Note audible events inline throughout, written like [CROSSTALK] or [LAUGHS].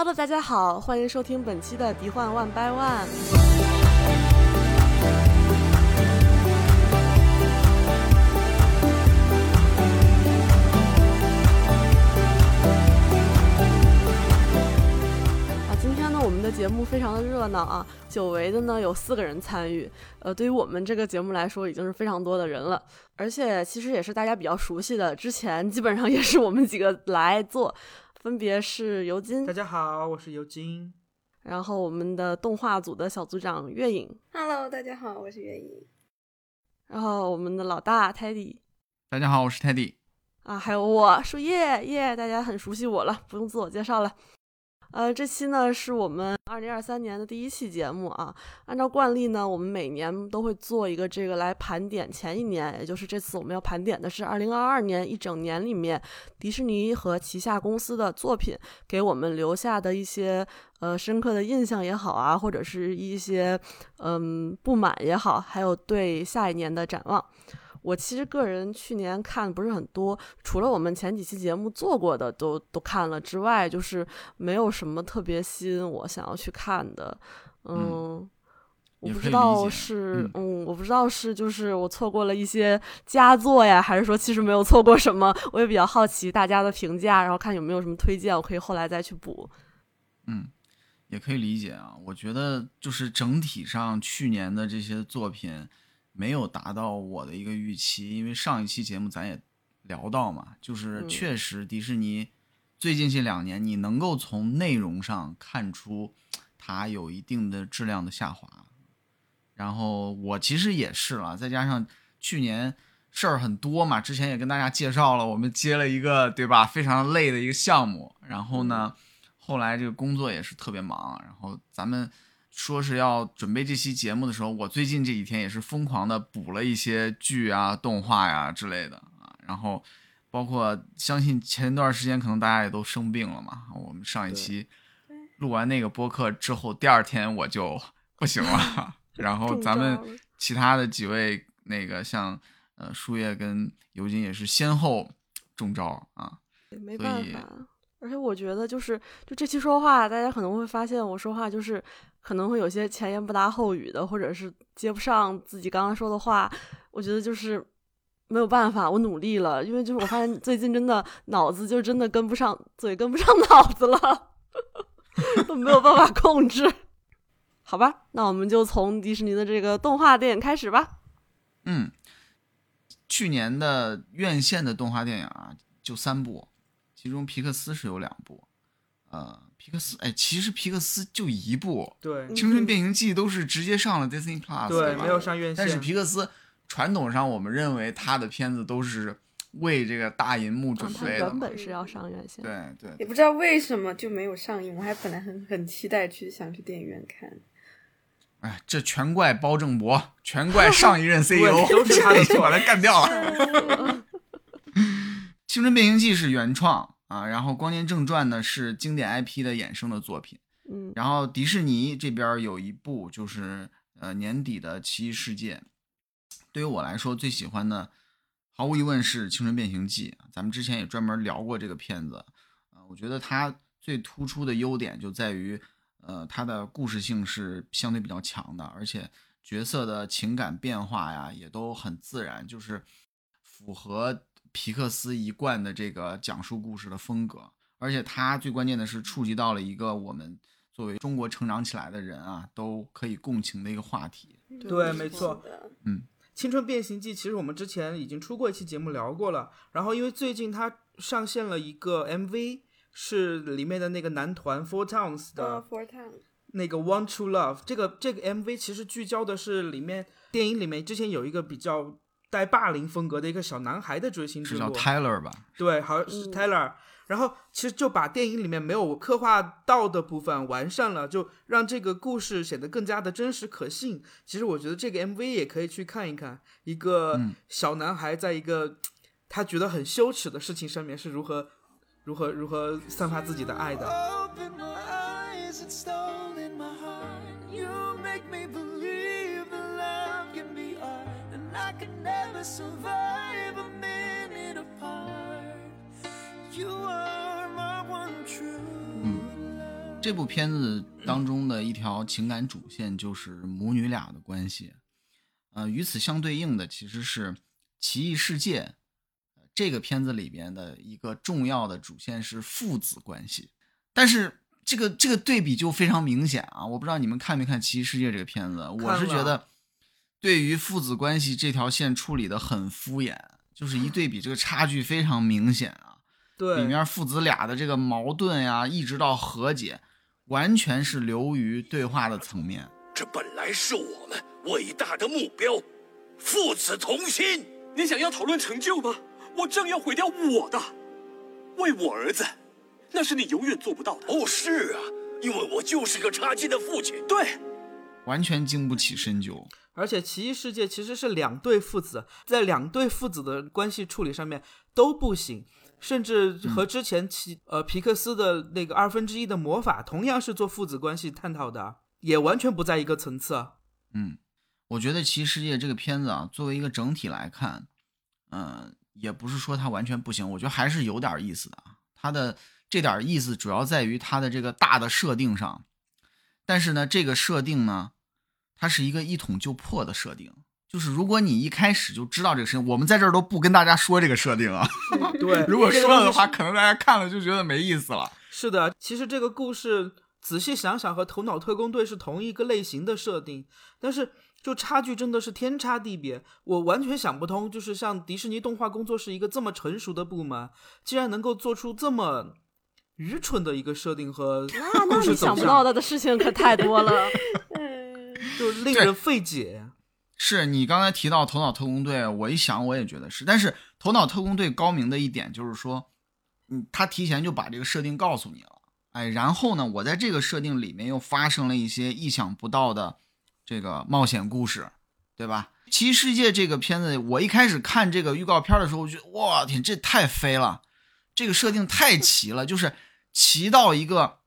Hello，大家好，欢迎收听本期的《敌幻 One by One》。啊，今天呢，我们的节目非常的热闹啊，久违的呢有四个人参与，呃，对于我们这个节目来说已经是非常多的人了，而且其实也是大家比较熟悉的，之前基本上也是我们几个来做。分别是尤金，大家好，我是尤金。然后我们的动画组的小组长月影，Hello，大家好，我是月影。然后我们的老大 Teddy，大家好，我是 Teddy。啊，还有我树叶叶，大家很熟悉我了，不用自我介绍了。呃，这期呢是我们二零二三年的第一期节目啊。按照惯例呢，我们每年都会做一个这个来盘点前一年，也就是这次我们要盘点的是二零二二年一整年里面迪士尼和旗下公司的作品给我们留下的一些呃深刻的印象也好啊，或者是一些嗯不满也好，还有对下一年的展望。我其实个人去年看不是很多，除了我们前几期节目做过的都都看了之外，就是没有什么特别吸引我想要去看的。嗯，我不知道是嗯，我不知道是就是我错过了一些佳作呀，还是说其实没有错过什么？我也比较好奇大家的评价，然后看有没有什么推荐，我可以后来再去补。嗯，也可以理解啊。我觉得就是整体上去年的这些作品。没有达到我的一个预期，因为上一期节目咱也聊到嘛，就是确实迪士尼最近这两年，你能够从内容上看出它有一定的质量的下滑。然后我其实也是了，再加上去年事儿很多嘛，之前也跟大家介绍了，我们接了一个对吧，非常累的一个项目。然后呢，后来这个工作也是特别忙，然后咱们。说是要准备这期节目的时候，我最近这几天也是疯狂的补了一些剧啊、动画呀之类的啊，然后包括相信前一段时间可能大家也都生病了嘛。我们上一期录完那个播客之后，第二天我就 [LAUGHS] 不行了，然后咱们其他的几位那个像呃树叶跟尤金也是先后中招啊，没办法。而且我觉得就是就这期说话，大家可能会发现我说话就是。可能会有些前言不搭后语的，或者是接不上自己刚刚说的话。我觉得就是没有办法，我努力了，因为就是我发现最近真的脑子就真的跟不上，嘴跟不上脑子了，[LAUGHS] 都没有办法控制。好吧，那我们就从迪士尼的这个动画电影开始吧。嗯，去年的院线的动画电影啊，就三部，其中皮克斯是有两部，呃。皮克斯，哎，其实皮克斯就一部，对，《青春变形记》都是直接上了 Disney Plus，对，没有上院线。但是皮克斯传统上，我们认为他的片子都是为这个大银幕准备的，原本是要上院线。对对，也不知道为什么就没有上映，我还本来很很期待去想去电影院看。哎，这全怪包正博，全怪上一任 [LAUGHS] CEO，都是他的错，[LAUGHS] 把他干掉了。[LAUGHS]《青春变形记》是原创。啊，然后《光年正传》呢是经典 IP 的衍生的作品，嗯，然后迪士尼这边有一部就是呃年底的《奇异世界》，对于我来说最喜欢的，毫无疑问是《青春变形记》。咱们之前也专门聊过这个片子，啊，我觉得它最突出的优点就在于，呃，它的故事性是相对比较强的，而且角色的情感变化呀也都很自然，就是符合。皮克斯一贯的这个讲述故事的风格，而且它最关键的是触及到了一个我们作为中国成长起来的人啊都可以共情的一个话题。对，没错。嗯，青春变形记其实我们之前已经出过一期节目聊过了。然后因为最近它上线了一个 MV，是里面的那个男团 Four Towns 的 Four Tones 那个 Want to Love。这个这个 MV 其实聚焦的是里面电影里面之前有一个比较。带霸凌风格的一个小男孩的追星之路，是叫 Tyler 吧？对，好像是 Tyler。然后其实就把电影里面没有刻画到的部分完善了，就让这个故事显得更加的真实可信。其实我觉得这个 MV 也可以去看一看，一个小男孩在一个他觉得很羞耻的事情上面是如何、如何、如何散发自己的爱的。这部片子当中的一条情感主线就是母女俩的关系。呃，与此相对应的其实是《奇异世界》这个片子里边的一个重要的主线是父子关系。但是这个这个对比就非常明显啊！我不知道你们看没看《奇异世界》这个片子，我是觉得对于父子关系这条线处理的很敷衍，就是一对比，这个差距非常明显啊。对，里面父子俩的这个矛盾呀，一直到和解，完全是流于对话的层面。这本来是我们伟大的目标，父子同心。你想要讨论成就吗？我正要毁掉我的，为我儿子。那是你永远做不到的。哦，是啊，因为我就是个差劲的父亲。对，完全经不起深究。而且奇异世界其实是两对父子，在两对父子的关系处理上面都不行，甚至和之前奇呃皮克斯的那个二分之一的魔法同样是做父子关系探讨的，也完全不在一个层次。嗯，我觉得奇异世界这个片子啊，作为一个整体来看，嗯，也不是说它完全不行，我觉得还是有点意思的啊，它的。这点意思主要在于它的这个大的设定上，但是呢，这个设定呢，它是一个一捅就破的设定。就是如果你一开始就知道这个事情，我们在这儿都不跟大家说这个设定啊。对，[LAUGHS] 如果说了的话，可能大家看了就觉得没意思了。是的，其实这个故事仔细想想和《头脑特工队》是同一个类型的设定，但是就差距真的是天差地别。我完全想不通，就是像迪士尼动画工作室一个这么成熟的部门，竟然能够做出这么。愚蠢的一个设定和那，你想不到的的事情可太多了 [LAUGHS] [LAUGHS] 就 [LAUGHS] 令人费解。是你刚才提到《头脑特工队》，我一想我也觉得是。但是《头脑特工队》高明的一点就是说，嗯，他提前就把这个设定告诉你了，哎，然后呢，我在这个设定里面又发生了一些意想不到的这个冒险故事，对吧？《奇异世界》这个片子，我一开始看这个预告片的时候，我觉得我天，这太飞了，这个设定太奇了，就是。奇到一个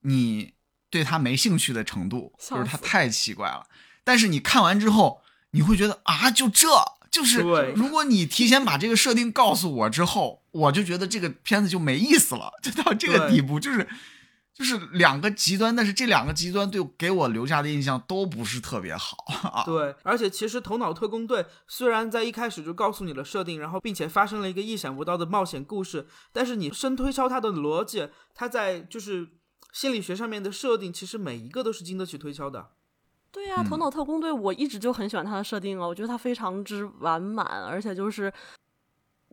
你对他没兴趣的程度，就是他太奇怪了。但是你看完之后，你会觉得啊，就这就是。如果你提前把这个设定告诉我之后，我就觉得这个片子就没意思了，[LAUGHS] 就到这个地步，就是。就是两个极端，但是这两个极端对给我留下的印象都不是特别好啊。对，而且其实《头脑特工队》虽然在一开始就告诉你了设定，然后并且发生了一个意想不到的冒险故事，但是你深推敲它的逻辑，它在就是心理学上面的设定，其实每一个都是经得起推敲的。对呀，《头脑特工队》我一直就很喜欢它的设定哦，我觉得它非常之完满，而且就是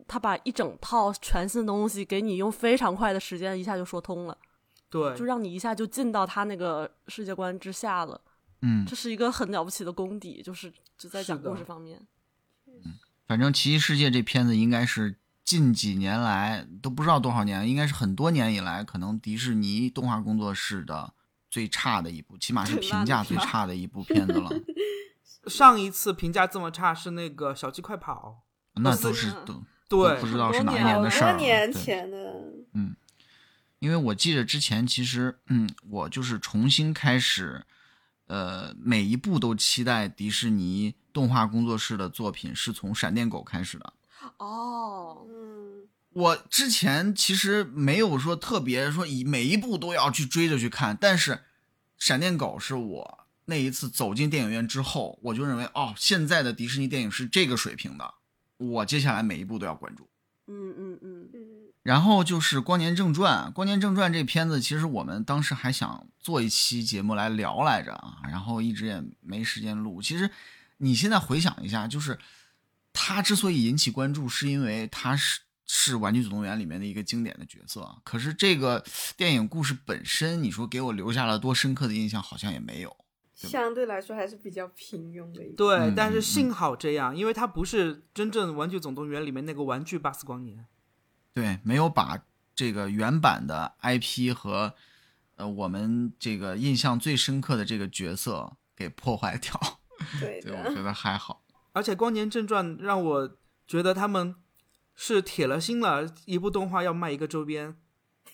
他把一整套全新的东西给你用非常快的时间一下就说通了。对，就让你一下就进到他那个世界观之下了。嗯，这是一个很了不起的功底，就是就在讲故事方面。嗯，反正《奇异世界》这片子应该是近几年来都不知道多少年，应该是很多年以来，可能迪士尼动画工作室的最差的一部，起码是评价最差的一部 [LAUGHS] 片子了。[LAUGHS] 上一次评价这么差是那个《小鸡快跑》，那都是都 [LAUGHS] 对，不知道是哪一年的事儿。多年前的，嗯。因为我记得之前其实，嗯，我就是重新开始，呃，每一部都期待迪士尼动画工作室的作品，是从闪电狗开始的。哦，嗯，我之前其实没有说特别说以每一部都要去追着去看，但是闪电狗是我那一次走进电影院之后，我就认为哦，现在的迪士尼电影是这个水平的，我接下来每一部都要关注。嗯嗯嗯嗯。然后就是《光年正传》，《光年正传》这片子，其实我们当时还想做一期节目来聊来着啊，然后一直也没时间录。其实你现在回想一下，就是他之所以引起关注，是因为他是是《玩具总动员》里面的一个经典的角色。可是这个电影故事本身，你说给我留下了多深刻的印象，好像也没有。相对来说还是比较平庸的。对，但是幸好这样，因为它不是真正《玩具总动员》里面那个玩具巴斯光年。对，没有把这个原版的 IP 和呃我们这个印象最深刻的这个角色给破坏掉。对，[LAUGHS] 我觉得还好。而且《光年正传》让我觉得他们是铁了心了，一部动画要卖一个周边。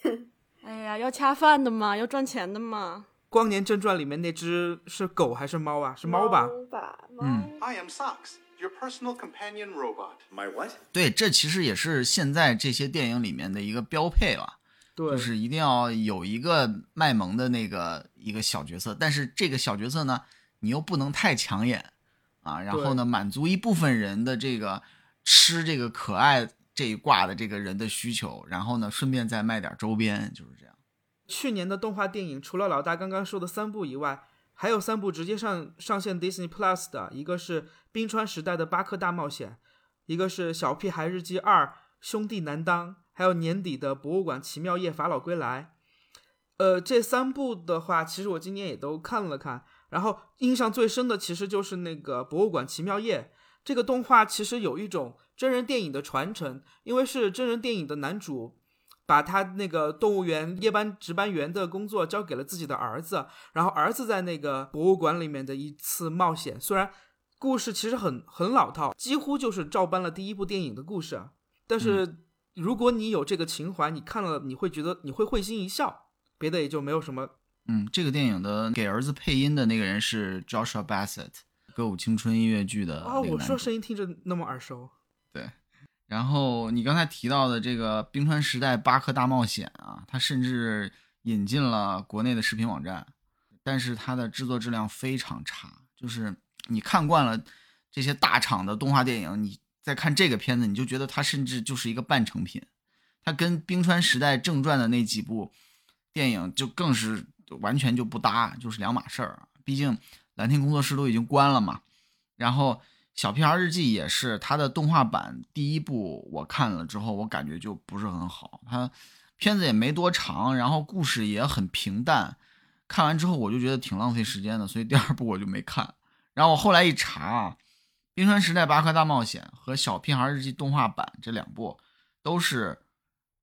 [LAUGHS] 哎呀，要恰饭的嘛，要赚钱的嘛。《光年正传》里面那只是狗还是猫啊？是猫吧？猫吧。嗯。I am Socks. Your personal companion robot. My what? 对，这其实也是现在这些电影里面的一个标配了。对，就是一定要有一个卖萌的那个一个小角色，但是这个小角色呢，你又不能太抢眼啊，然后呢，满足一部分人的这个吃这个可爱这一挂的这个人的需求，然后呢，顺便再卖点周边，就是这样。去年的动画电影除了老大刚刚说的三部以外，还有三部直接上上线 Disney Plus 的，一个是《冰川时代的巴克大冒险》，一个是《小屁孩日记二兄弟难当》，还有年底的《博物馆奇妙夜法老归来》。呃，这三部的话，其实我今年也都看了看，然后印象最深的其实就是那个《博物馆奇妙夜》这个动画，其实有一种真人电影的传承，因为是真人电影的男主。把他那个动物园夜班值班员的工作交给了自己的儿子，然后儿子在那个博物馆里面的一次冒险，虽然故事其实很很老套，几乎就是照搬了第一部电影的故事，但是如果你有这个情怀，你看了你会觉得你会会心一笑，别的也就没有什么。嗯，这个电影的给儿子配音的那个人是 Joshua Bassett，歌舞青春音乐剧的。啊，我说声音听着那么耳熟。对。然后你刚才提到的这个《冰川时代巴克大冒险》啊，它甚至引进了国内的视频网站，但是它的制作质量非常差。就是你看惯了这些大厂的动画电影，你再看这个片子，你就觉得它甚至就是一个半成品。它跟《冰川时代正传》的那几部电影就更是完全就不搭，就是两码事儿。毕竟蓝天工作室都已经关了嘛，然后。小屁孩日记也是它的动画版第一部，我看了之后，我感觉就不是很好。它片子也没多长，然后故事也很平淡，看完之后我就觉得挺浪费时间的，所以第二部我就没看。然后我后来一查啊，《冰川时代巴克大冒险》和《小屁孩日记》动画版这两部都是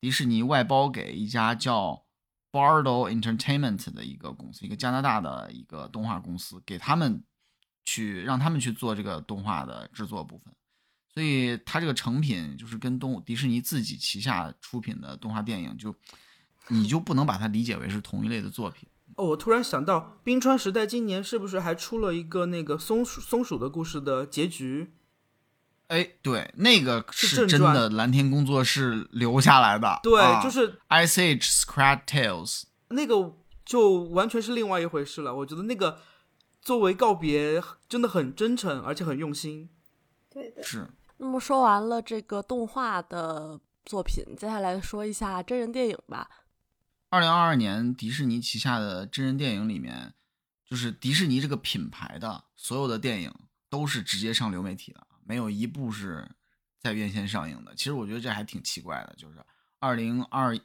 迪士尼外包给一家叫 Bardo Entertainment 的一个公司，一个加拿大的一个动画公司，给他们。去让他们去做这个动画的制作部分，所以它这个成品就是跟动迪士尼自己旗下出品的动画电影，就你就不能把它理解为是同一类的作品。哦，我突然想到，《冰川时代》今年是不是还出了一个那个松鼠松鼠的故事的结局？哎，对，那个是真的蓝天工作室留下来的，对，就是 Ice Age Scratch Tales，那个就完全是另外一回事了。我觉得那个。作为告别，真的很真诚，而且很用心。对的，是。那么说完了这个动画的作品，接下来说一下真人电影吧。二零二二年，迪士尼旗下的真人电影里面，就是迪士尼这个品牌的所有的电影都是直接上流媒体的，没有一部是在院线上映的。其实我觉得这还挺奇怪的，就是二零二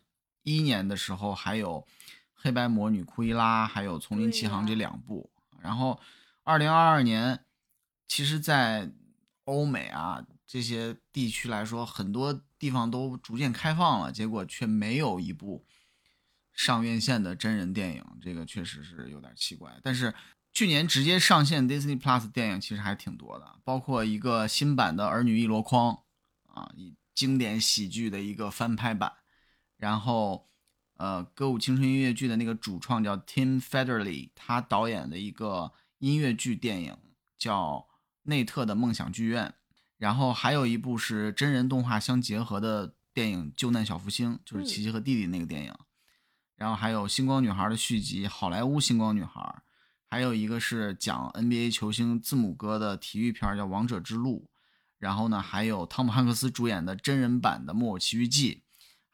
一年的时候还有《黑白魔女库伊拉》，还有《丛林奇航》这两部。然后，二零二二年，其实，在欧美啊这些地区来说，很多地方都逐渐开放了，结果却没有一部上院线的真人电影，这个确实是有点奇怪。但是去年直接上线 Disney Plus 电影其实还挺多的，包括一个新版的《儿女一箩筐》，啊，以经典喜剧的一个翻拍版，然后。呃，歌舞青春音乐剧的那个主创叫 Tim Federle，他导演的一个音乐剧电影叫《内特的梦想剧院》，然后还有一部是真人动画相结合的电影《救难小福星》，就是琪琪和弟弟那个电影，然后还有《星光女孩》的续集《好莱坞星光女孩》，还有一个是讲 NBA 球星字母哥的体育片叫《王者之路》，然后呢，还有汤姆汉克斯主演的真人版的《木偶奇遇记》。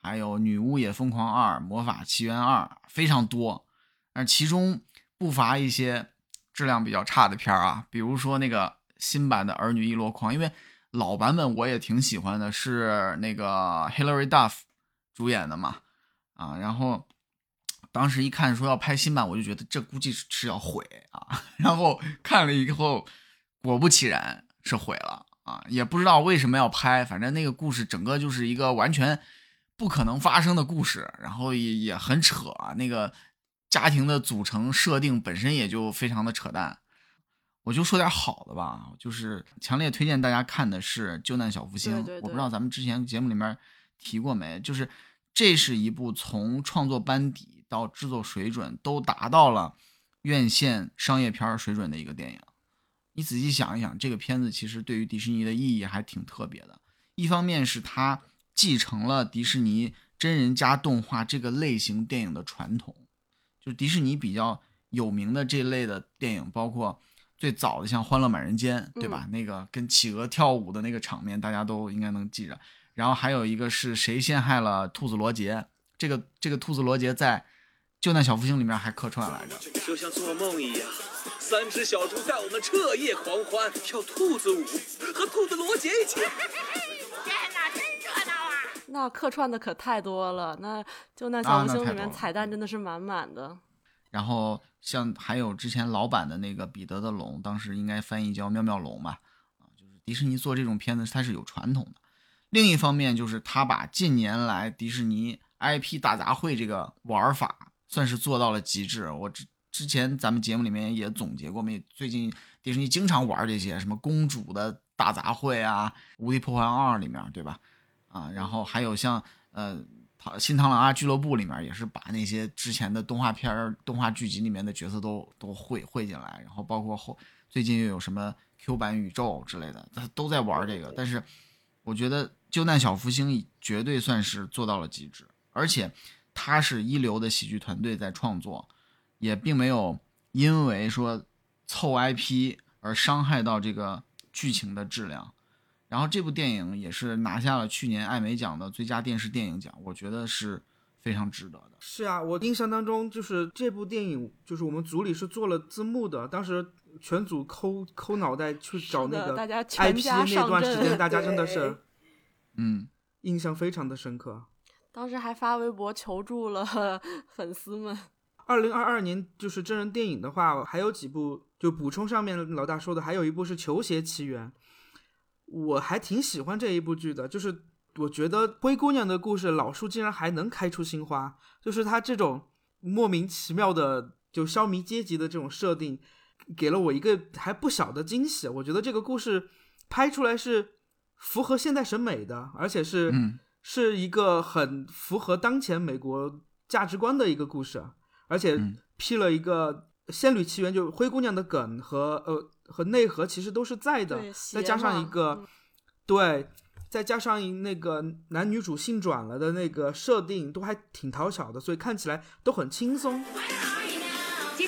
还有《女巫也疯狂二》《魔法奇缘二》非常多，而其中不乏一些质量比较差的片儿啊，比如说那个新版的《儿女一箩筐》，因为老版本我也挺喜欢的，是那个 Hilary Duff 主演的嘛，啊，然后当时一看说要拍新版，我就觉得这估计是要毁啊，[LAUGHS] 然后看了以后，果不其然是毁了啊，也不知道为什么要拍，反正那个故事整个就是一个完全。不可能发生的故事，然后也也很扯啊。那个家庭的组成设定本身也就非常的扯淡。我就说点好的吧，就是强烈推荐大家看的是《救难小福星》。我不知道咱们之前节目里面提过没，就是这是一部从创作班底到制作水准都达到了院线商业片水准的一个电影。你仔细想一想，这个片子其实对于迪士尼的意义还挺特别的。一方面是它。继承了迪士尼真人加动画这个类型电影的传统。就迪士尼比较有名的这类的电影，包括最早的像《欢乐满人间》，对吧？那个跟企鹅跳舞的那个场面，大家都应该能记着。然后还有一个是谁陷害了兔子罗杰？这个这个兔子罗杰在《救难小福星》里面还客串来着。就像做梦一样，三只小猪带我们彻夜狂欢，跳兔子舞，和兔子罗杰一起。天哪，真热闹啊！那客串的可太多了，那《就那小福星》里面彩蛋真的是满满的。然后像还有之前老版的那个《彼得的龙》，当时应该翻译叫《妙妙龙》吧？啊，就是迪士尼做这种片子，它是有传统的。另一方面，就是他把近年来迪士尼 IP 大杂烩这个玩法算是做到了极致。我之之前咱们节目里面也总结过，没最近迪士尼经常玩这些什么公主的大杂烩啊，《无敌破坏二》里面对吧？啊，然后还有像呃《新螳螂啊俱乐部》里面也是把那些之前的动画片、动画剧集里面的角色都都汇汇进来，然后包括后最近又有什么 Q 版宇宙之类的，他都在玩这个。但是我觉得。救难小福星绝对算是做到了极致，而且它是一流的喜剧团队在创作，也并没有因为说凑 IP 而伤害到这个剧情的质量。然后这部电影也是拿下了去年艾美奖的最佳电视电影奖，我觉得是非常值得的。是啊，我印象当中就是这部电影，就是我们组里是做了字幕的，当时全组抠抠脑袋去找那个 IP 那段时间，大家真的是。嗯，印象非常的深刻，当时还发微博求助了 [LAUGHS] 粉丝们。二零二二年就是真人电影的话，还有几部就补充上面老大说的，还有一部是《球鞋奇缘》，我还挺喜欢这一部剧的。就是我觉得灰姑娘的故事，老树竟然还能开出新花，就是他这种莫名其妙的就消弭阶级的这种设定，给了我一个还不小的惊喜。我觉得这个故事拍出来是。符合现代审美的，而且是是一个很符合当前美国价值观的一个故事，而且披了一个《仙女奇缘》就灰姑娘的梗和呃和内核其实都是在的，再加上一个对，再加上那个男女主性转了的那个设定，都还挺讨巧的，所以看起来都很轻松。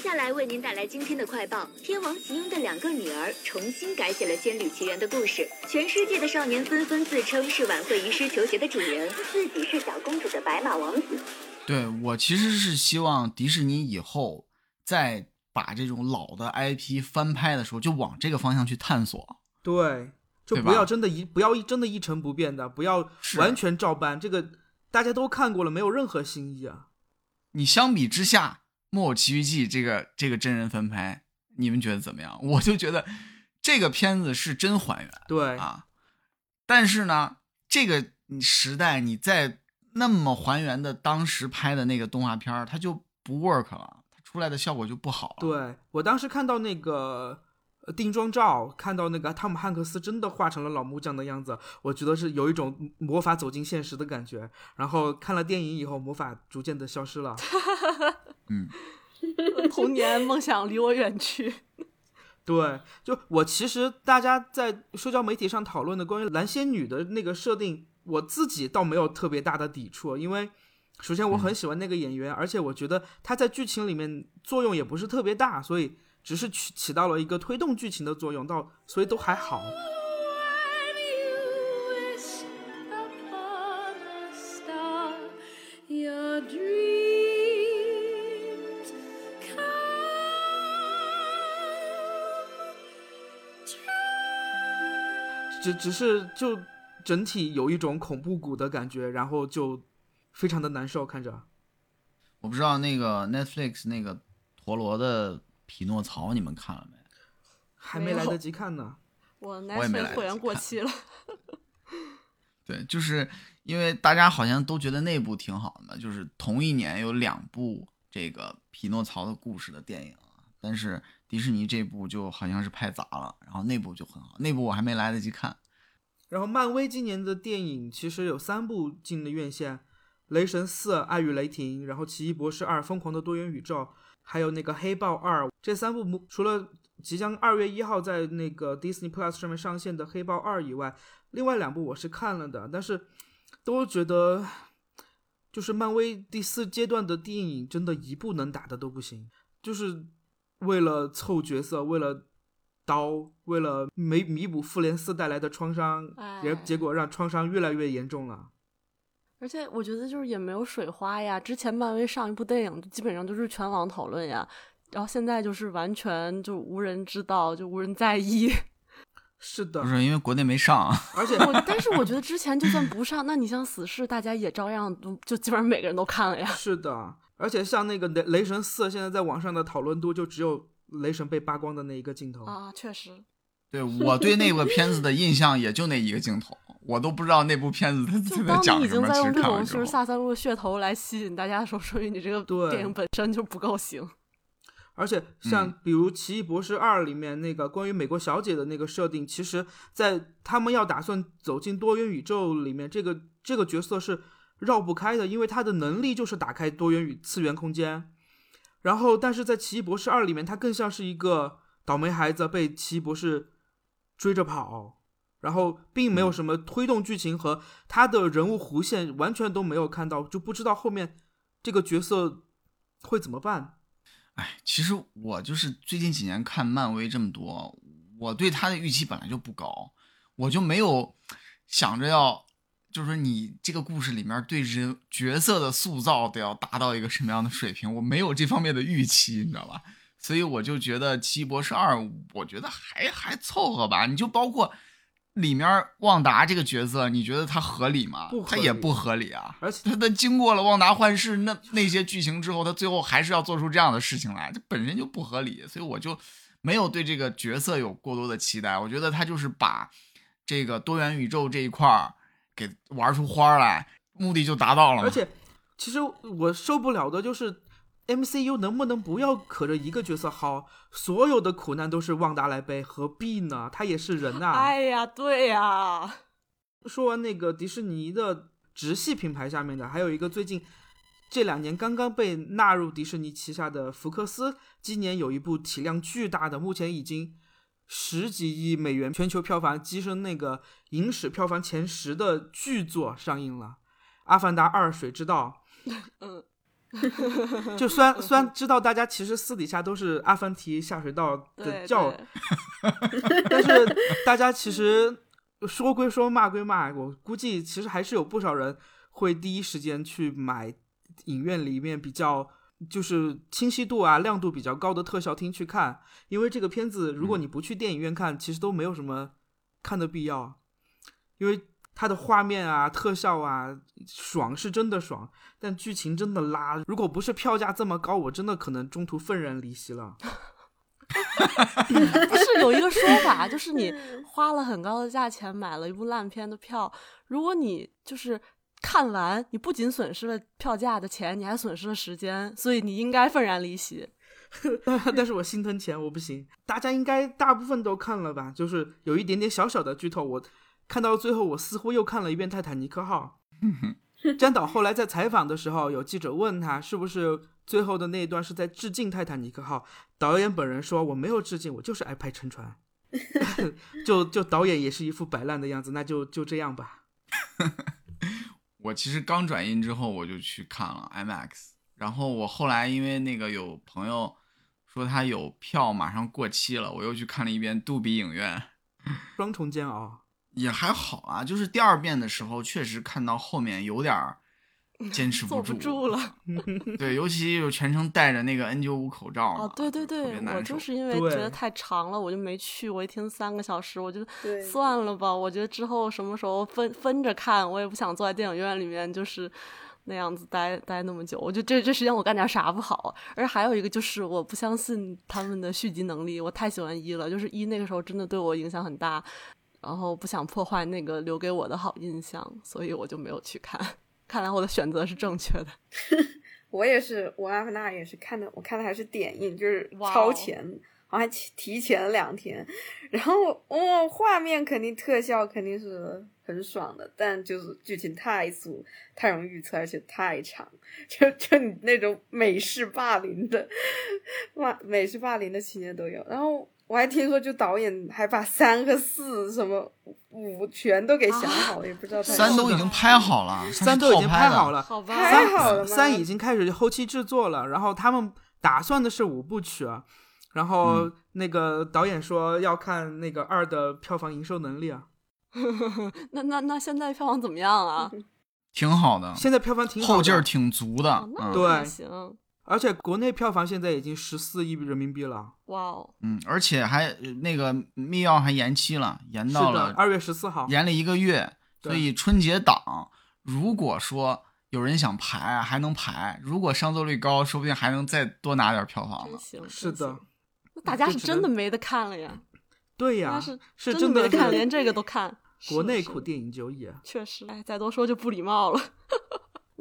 接下来为您带来今天的快报：天王吉英的两个女儿重新改写了《仙履奇缘》的故事。全世界的少年纷纷自称是晚会遗失球鞋的主人，自己是小公主的白马王子。对我其实是希望迪士尼以后再把这种老的 IP 翻拍的时候，就往这个方向去探索。对，就不要真的一不要一真的一成不变的，不要完全照搬。这个大家都看过了，没有任何新意啊。你相比之下。《木偶奇遇记》这个这个真人翻拍，你们觉得怎么样？我就觉得这个片子是真还原，对啊。但是呢，这个时代你在那么还原的当时拍的那个动画片，它就不 work 了，它出来的效果就不好了。对我当时看到那个定妆照，看到那个汤姆汉克斯真的化成了老木匠的样子，我觉得是有一种魔法走进现实的感觉。然后看了电影以后，魔法逐渐的消失了。[LAUGHS] 嗯，[LAUGHS] 童年梦想离我远去。[LAUGHS] 对，就我其实大家在社交媒体上讨论的关于蓝仙女的那个设定，我自己倒没有特别大的抵触，因为首先我很喜欢那个演员，而且我觉得他在剧情里面作用也不是特别大，所以只是起起到了一个推动剧情的作用，到所以都还好。只只是就整体有一种恐怖谷的感觉，然后就非常的难受看着。我不知道那个 Netflix 那个陀螺的匹诺曹你们看了没？还没来得及看呢。我 Netflix 会员过期了。[LAUGHS] 对，就是因为大家好像都觉得那部挺好的，就是同一年有两部这个匹诺曹的故事的电影，但是。迪士尼这部就好像是拍砸了，然后那部就很好，那部我还没来得及看。然后漫威今年的电影其实有三部进了院线，《雷神四：爱与雷霆》，然后《奇异博士二：疯狂的多元宇宙》，还有那个《黑豹二》。这三部除了即将二月一号在那个 Disney Plus 上面上线的《黑豹二》以外，另外两部我是看了的，但是都觉得就是漫威第四阶段的电影，真的一部能打的都不行，就是为了凑角色，为了刀，为了弥弥补复联四带来的创伤，结结果让创伤越来越严重了。而且我觉得就是也没有水花呀，之前漫威上一部电影基本上就是全网讨论呀，然后现在就是完全就无人知道，就无人在意。[LAUGHS] 是的，不是因为国内没上，而且我但是我觉得之前就算不上，那你像死侍，大家也照样都就基本上每个人都看了呀。是的，而且像那个雷雷神四，现在在网上的讨论度就只有雷神被扒光的那一个镜头啊，确实。对我对那个片子的印象也就那一个镜头，我都不知道那部片子就在讲什么。已经在用这种就是萨三路的噱头来吸引大家的时候，说明你这个电影本身就不够行。[LAUGHS] 而且像比如《奇异博士二》里面那个关于美国小姐的那个设定，其实，在他们要打算走进多元宇宙里面，这个这个角色是绕不开的，因为他的能力就是打开多元宇次元空间。然后，但是在《奇异博士二》里面，他更像是一个倒霉孩子被奇异博士追着跑，然后并没有什么推动剧情和他的人物弧线，完全都没有看到，就不知道后面这个角色会怎么办。哎，其实我就是最近几年看漫威这么多，我对他的预期本来就不高，我就没有想着要，就是说你这个故事里面对人角色的塑造得要达到一个什么样的水平，我没有这方面的预期，你知道吧？所以我就觉得《奇异博士二》，我觉得还还凑合吧。你就包括。里面旺达这个角色，你觉得他合理吗？他也不合理啊！而且他他经过了旺达幻视那那些剧情之后，他最后还是要做出这样的事情来，这本身就不合理。所以我就没有对这个角色有过多的期待。我觉得他就是把这个多元宇宙这一块儿给玩出花来，目的就达到了。而且，其实我受不了的就是。MCU 能不能不要可着一个角色好？所有的苦难都是旺达来背，何必呢？他也是人呐！哎呀，对呀。说完那个迪士尼的直系品牌下面的，还有一个最近这两年刚刚被纳入迪士尼旗下的福克斯，今年有一部体量巨大的，目前已经十几亿美元全球票房跻身那个影史票房前十的巨作上映了，《阿凡达二：水之道》。[LAUGHS] 嗯。[LAUGHS] 就虽然虽然知道大家其实私底下都是阿凡提下水道的叫，[LAUGHS] 但是大家其实说归说骂归骂，我估计其实还是有不少人会第一时间去买影院里面比较就是清晰度啊亮度比较高的特效厅去看，因为这个片子如果你不去电影院看，其实都没有什么看的必要，因为。它的画面啊，特效啊，爽是真的爽，但剧情真的拉。如果不是票价这么高，我真的可能中途愤然离席了。[LAUGHS] 不是有一个说法，就是你 [LAUGHS] 花了很高的价钱买了一部烂片的票，如果你就是看完，你不仅损失了票价的钱，你还损失了时间，所以你应该愤然离席。[LAUGHS] 但是我心疼钱，我不行。大家应该大部分都看了吧？就是有一点点小小的剧透，我。看到最后，我似乎又看了一遍《泰坦尼克号》。[LAUGHS] 詹导后来在采访的时候，有记者问他是不是最后的那一段是在致敬《泰坦尼克号》，导演本人说：“我没有致敬，我就是爱拍沉船。[LAUGHS] ”就就导演也是一副摆烂的样子，那就就这样吧。[LAUGHS] 我其实刚转印之后我就去看了 IMAX，然后我后来因为那个有朋友说他有票马上过期了，我又去看了一遍杜比影院，双重煎熬。也还好啊，就是第二遍的时候，确实看到后面有点坚持不住了。[LAUGHS] 对，尤其又全程戴着那个 N95 口罩。哦，对对对，我就是因为觉得太长了，我就没去。我一听三个小时，我就算了吧。我觉得之后什么时候分分着看，我也不想坐在电影院里面，就是那样子待待那么久。我觉得这这时间我干点啥不好？而还有一个就是我不相信他们的续集能力。我太喜欢一了，就是一那个时候真的对我影响很大。然后不想破坏那个留给我的好印象，所以我就没有去看。看来我的选择是正确的。[LAUGHS] 我也是，我阿凡达也是看的，我看的还是点映，就是超前，好像提前了两天。然后，哦，画面肯定特效肯定是很爽的，但就是剧情太俗，太容易预测，而且太长，就就你那种美式霸凌的，[LAUGHS] 哇美式霸凌的情节都有。然后。我还听说，就导演还把三和四什么五全都给想好了，也不知道 [LAUGHS] 三都已经拍好了，三都已经拍好了，好吧？拍好了？三已经开始后期制作了，然后他们打算的是五部曲，然后那个导演说要看那个二的票房营收能力啊。[LAUGHS] 那那那现在票房怎么样啊？[LAUGHS] 挺好的，现在票房挺好后劲儿挺足的，对，行。而且国内票房现在已经十四亿人民币了，哇哦！嗯，而且还那个密钥还延期了，延到了二月十四号，延了一个月。所以春节档，如果说有人想排，还能排；如果上座率高，说不定还能再多拿点票房呢。是的，那大家是真的没得看了呀？对呀，是是真的没得看，连这个都看。国内苦电影久矣，确实，哎，再多说就不礼貌了。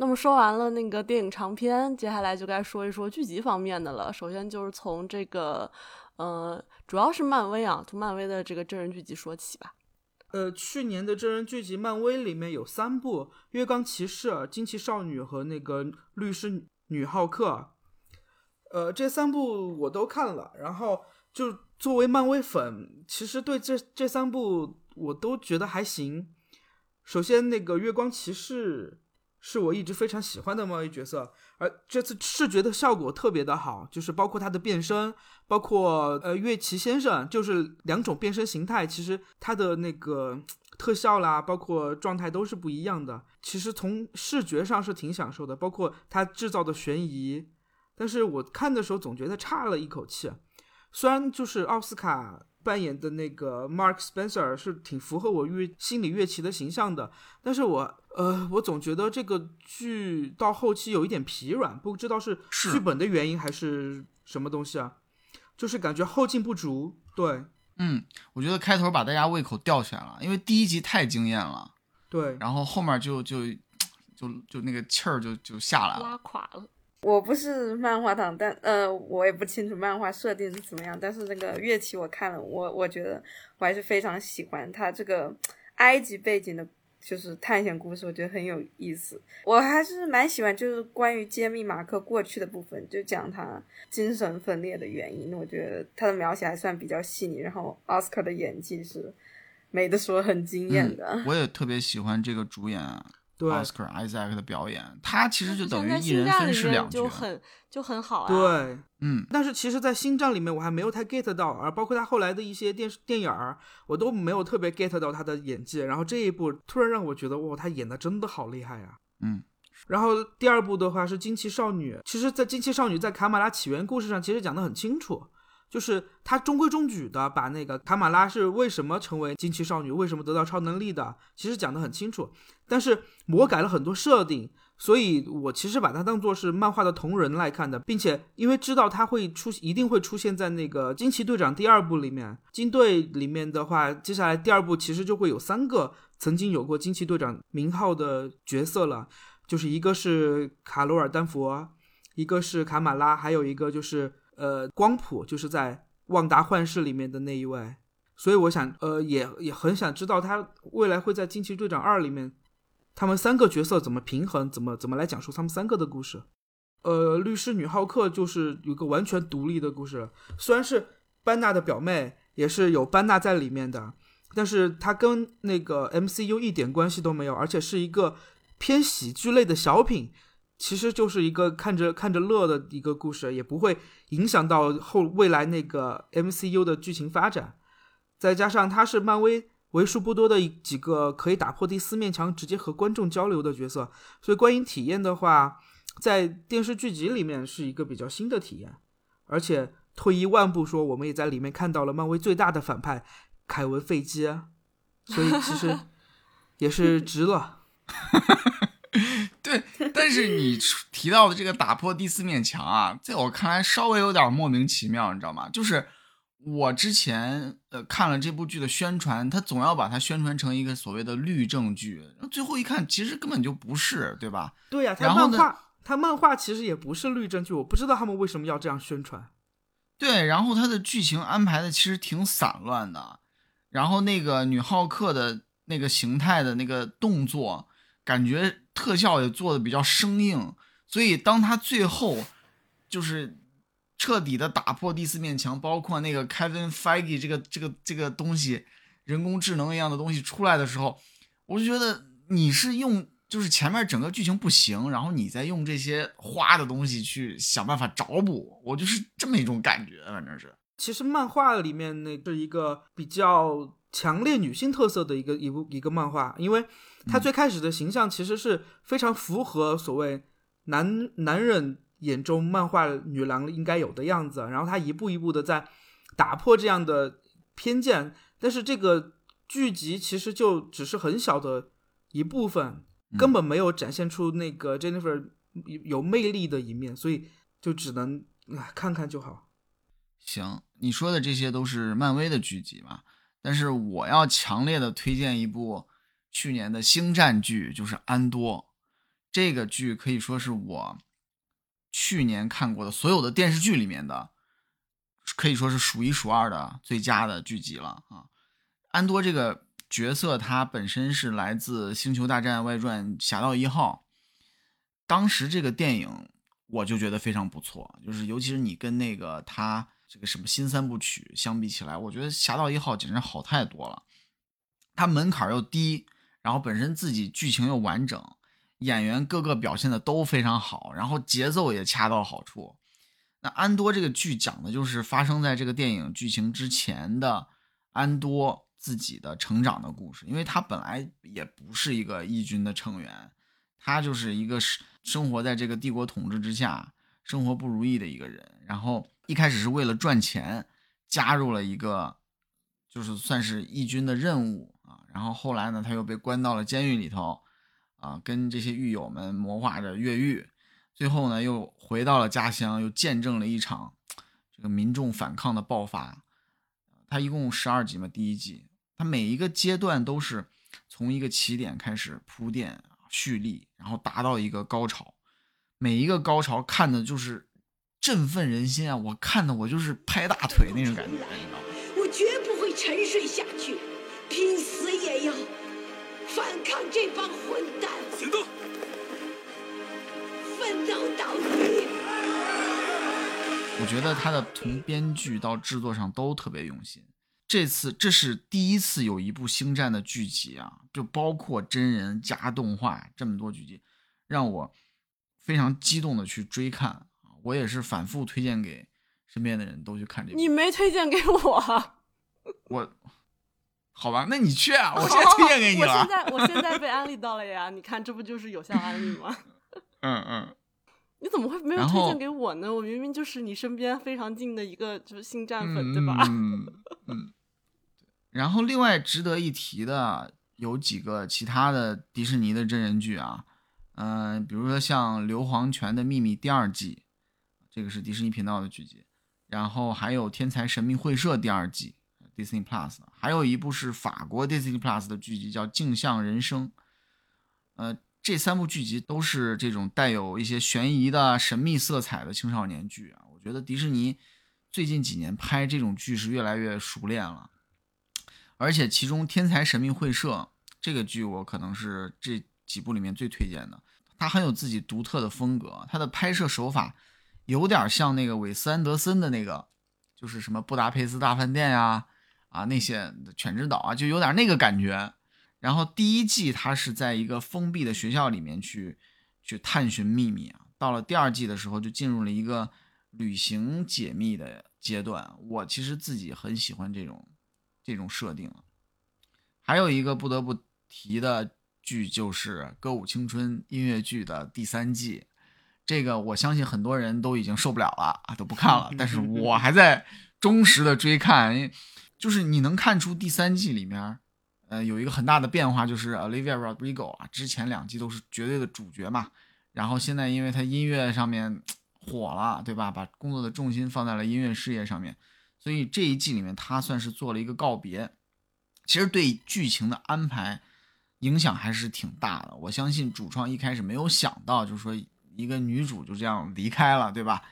那么说完了那个电影长片，接下来就该说一说剧集方面的了。首先就是从这个，呃，主要是漫威啊，从漫威的这个真人剧集说起吧。呃，去年的真人剧集，漫威里面有三部，《月光骑士》、《惊奇少女》和那个《律师女浩克》。呃，这三部我都看了，然后就作为漫威粉，其实对这这三部我都觉得还行。首先，那个《月光骑士》。是我一直非常喜欢的贸易角色，而这次视觉的效果特别的好，就是包括他的变身，包括呃月奇先生，就是两种变身形态，其实他的那个特效啦，包括状态都是不一样的。其实从视觉上是挺享受的，包括他制造的悬疑，但是我看的时候总觉得差了一口气。虽然就是奥斯卡。扮演的那个 Mark Spencer 是挺符合我乐心理乐器的形象的，但是我呃，我总觉得这个剧到后期有一点疲软，不知道是剧本的原因还是什么东西啊，就是感觉后劲不足。对，嗯，我觉得开头把大家胃口吊起来了，因为第一集太惊艳了，对，然后后面就就就就那个气儿就就下来了，拉垮了。我不是漫画党，但呃，我也不清楚漫画设定是怎么样。但是那个乐器我看了，我我觉得我还是非常喜欢它这个埃及背景的，就是探险故事，我觉得很有意思。我还是蛮喜欢，就是关于揭秘马克过去的部分，就讲他精神分裂的原因。我觉得他的描写还算比较细腻，然后奥斯卡的演技是没得说，很惊艳的。我也特别喜欢这个主演。奥斯卡·艾萨克的表演，他其实就等于一人分饰两角，就很就很好啊。对，嗯。但是其实，在星战里面，我还没有太 get 到，而包括他后来的一些电视电影儿，我都没有特别 get 到他的演技。然后这一部突然让我觉得，哇，他演的真的好厉害呀。嗯。然后第二部的话是《惊奇少女》，其实，在《惊奇少女》在卡马拉起源故事上，其实讲的很清楚。就是他中规中矩的把那个卡马拉是为什么成为惊奇少女，为什么得到超能力的，其实讲得很清楚。但是魔改了很多设定，所以我其实把它当做是漫画的同人来看的，并且因为知道他会出，一定会出现在那个惊奇队长第二部里面。金队里面的话，接下来第二部其实就会有三个曾经有过惊奇队长名号的角色了，就是一个是卡罗尔丹佛，一个是卡马拉，还有一个就是。呃，光谱就是在《旺达幻视》里面的那一位，所以我想，呃，也也很想知道他未来会在《惊奇队长二》里面，他们三个角色怎么平衡，怎么怎么来讲述他们三个的故事。呃，律师女浩克就是有个完全独立的故事，虽然是班纳的表妹，也是有班纳在里面的，但是她跟那个 MCU 一点关系都没有，而且是一个偏喜剧类的小品。其实就是一个看着看着乐的一个故事，也不会影响到后未来那个 MCU 的剧情发展。再加上他是漫威为数不多的几个可以打破第四面墙，直接和观众交流的角色，所以观影体验的话，在电视剧集里面是一个比较新的体验。而且退一万步说，我们也在里面看到了漫威最大的反派凯文·费基，所以其实 [LAUGHS] 也是值了。[LAUGHS] 对，但是你提到的这个打破第四面墙啊，在我看来稍微有点莫名其妙，你知道吗？就是我之前呃看了这部剧的宣传，他总要把它宣传成一个所谓的律政剧，最后一看，其实根本就不是，对吧？对呀，他漫画，他漫画其实也不是律政剧，我不知道他们为什么要这样宣传。对，然后他的剧情安排的其实挺散乱的，然后那个女浩克的那个形态的那个动作。感觉特效也做的比较生硬，所以当他最后就是彻底的打破第四面墙，包括那个 Kevin Feige 这个这个这个东西，人工智能一样的东西出来的时候，我就觉得你是用就是前面整个剧情不行，然后你再用这些花的东西去想办法找补，我就是这么一种感觉，反正是。其实漫画里面那是一个比较强烈女性特色的一个一部一个漫画，因为它最开始的形象其实是非常符合所谓男男人眼中漫画女郎应该有的样子，然后他一步一步的在打破这样的偏见，但是这个剧集其实就只是很小的一部分，根本没有展现出那个 Jennifer 有魅力的一面，所以就只能看看就好。行，你说的这些都是漫威的剧集嘛？但是我要强烈的推荐一部去年的星战剧，就是《安多》。这个剧可以说是我去年看过的所有的电视剧里面的，可以说是数一数二的最佳的剧集了啊！安多这个角色，他本身是来自《星球大战外传：侠盗一号》，当时这个电影我就觉得非常不错，就是尤其是你跟那个他。这个什么新三部曲相比起来，我觉得《侠盗一号》简直好太多了。它门槛又低，然后本身自己剧情又完整，演员各个表现的都非常好，然后节奏也恰到好处。那安多这个剧讲的就是发生在这个电影剧情之前的安多自己的成长的故事，因为他本来也不是一个义军的成员，他就是一个生生活在这个帝国统治之下，生活不如意的一个人，然后。一开始是为了赚钱，加入了一个，就是算是义军的任务。然后后来呢，他又被关到了监狱里头，啊，跟这些狱友们谋划着越狱。最后呢，又回到了家乡，又见证了一场这个民众反抗的爆发。他一共十二集嘛，第一集，他每一个阶段都是从一个起点开始铺垫蓄力，然后达到一个高潮。每一个高潮看的就是。振奋人心啊！我看的我就是拍大腿那种感觉，你知道吗？抗这帮混蛋！行动！奋斗到底！我觉得他的从编剧到制作上都特别用心。这次这是第一次有一部星战的剧集啊，就包括真人加动画这么多剧集，让我非常激动的去追看。我也是反复推荐给身边的人都去看这部。你没推荐给我，我好吧，那你去啊！[LAUGHS] 我现在推荐给你了。我现在我现在被安利到了呀！你看，这不就是有效安利吗？[LAUGHS] 嗯嗯。你怎么会没有推荐给我呢？我明明就是你身边非常近的一个就是星战粉，对吧？嗯嗯。然后另外值得一提的有几个其他的迪士尼的真人剧啊，嗯，比如说像《硫磺泉的秘密》第二季。这个是迪士尼频道的剧集，然后还有《天才神秘会社》第二季，Disney Plus，还有一部是法国 Disney Plus 的剧集，叫《镜像人生》。呃，这三部剧集都是这种带有一些悬疑的神秘色彩的青少年剧啊。我觉得迪士尼最近几年拍这种剧是越来越熟练了，而且其中《天才神秘会社》这个剧，我可能是这几部里面最推荐的。它很有自己独特的风格，它的拍摄手法。有点像那个韦斯安德森的那个，就是什么布达佩斯大饭店呀，啊那些犬之岛啊，就有点那个感觉。然后第一季他是在一个封闭的学校里面去去探寻秘密啊，到了第二季的时候就进入了一个旅行解密的阶段。我其实自己很喜欢这种这种设定。还有一个不得不提的剧就是《歌舞青春》音乐剧的第三季。这个我相信很多人都已经受不了了啊，都不看了。但是我还在 [LAUGHS] 忠实的追看，就是你能看出第三季里面，呃，有一个很大的变化，就是 Olivia Rodrigo 啊，之前两季都是绝对的主角嘛，然后现在因为他音乐上面火了，对吧？把工作的重心放在了音乐事业上面，所以这一季里面他算是做了一个告别。其实对剧情的安排影响还是挺大的。我相信主创一开始没有想到，就是说。一个女主就这样离开了，对吧？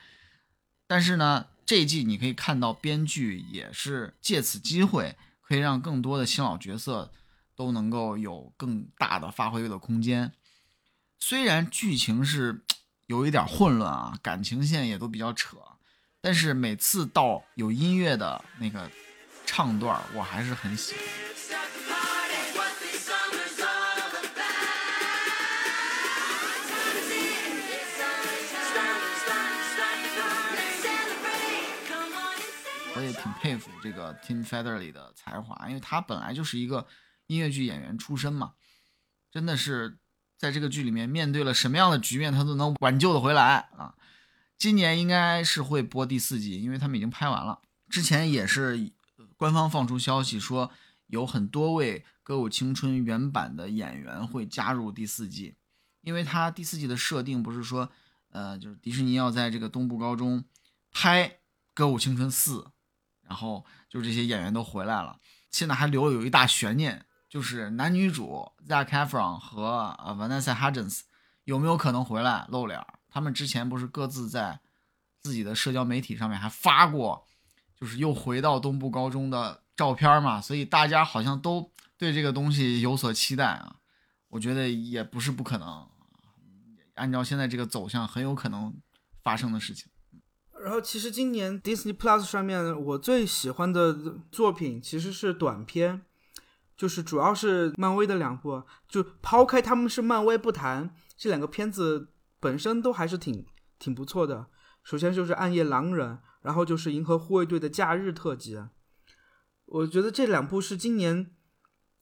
但是呢，这一季你可以看到，编剧也是借此机会，可以让更多的新老角色都能够有更大的发挥的空间。虽然剧情是 [TSK] 有一点混乱啊，感情线也都比较扯，但是每次到有音乐的那个唱段，我还是很喜欢。佩服这个 Tim Federle 的才华，因为他本来就是一个音乐剧演员出身嘛，真的是在这个剧里面面对了什么样的局面，他都能挽救的回来啊。今年应该是会播第四季，因为他们已经拍完了。之前也是官方放出消息说，有很多位《歌舞青春》原版的演员会加入第四季，因为他第四季的设定不是说，呃，就是迪士尼要在这个东部高中拍《歌舞青春四》。然后就这些演员都回来了，现在还留有一大悬念，就是男女主 Zac Efron 和 Vanessa Hudgens 有没有可能回来露脸？他们之前不是各自在自己的社交媒体上面还发过，就是又回到东部高中的照片嘛，所以大家好像都对这个东西有所期待啊。我觉得也不是不可能，按照现在这个走向，很有可能发生的事情。然后，其实今年 Disney Plus 上面我最喜欢的作品其实是短片，就是主要是漫威的两部。就抛开他们是漫威不谈，这两个片子本身都还是挺挺不错的。首先就是《暗夜狼人》，然后就是《银河护卫队》的假日特辑。我觉得这两部是今年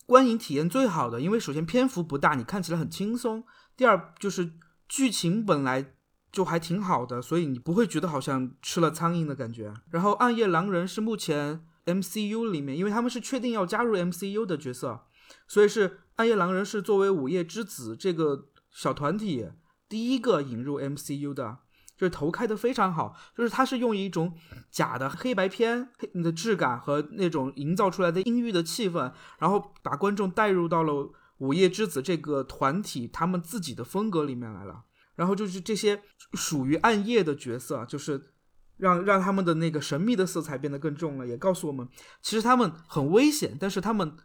观影体验最好的，因为首先篇幅不大，你看起来很轻松；第二就是剧情本来。就还挺好的，所以你不会觉得好像吃了苍蝇的感觉。然后《暗夜狼人》是目前 MCU 里面，因为他们是确定要加入 MCU 的角色，所以是《暗夜狼人》是作为午夜之子这个小团体第一个引入 MCU 的，就是头开的非常好，就是它是用一种假的黑白片的质感和那种营造出来的阴郁的气氛，然后把观众带入到了午夜之子这个团体他们自己的风格里面来了。然后就是这些属于暗夜的角色，就是让让他们的那个神秘的色彩变得更重了，也告诉我们，其实他们很危险，但是他们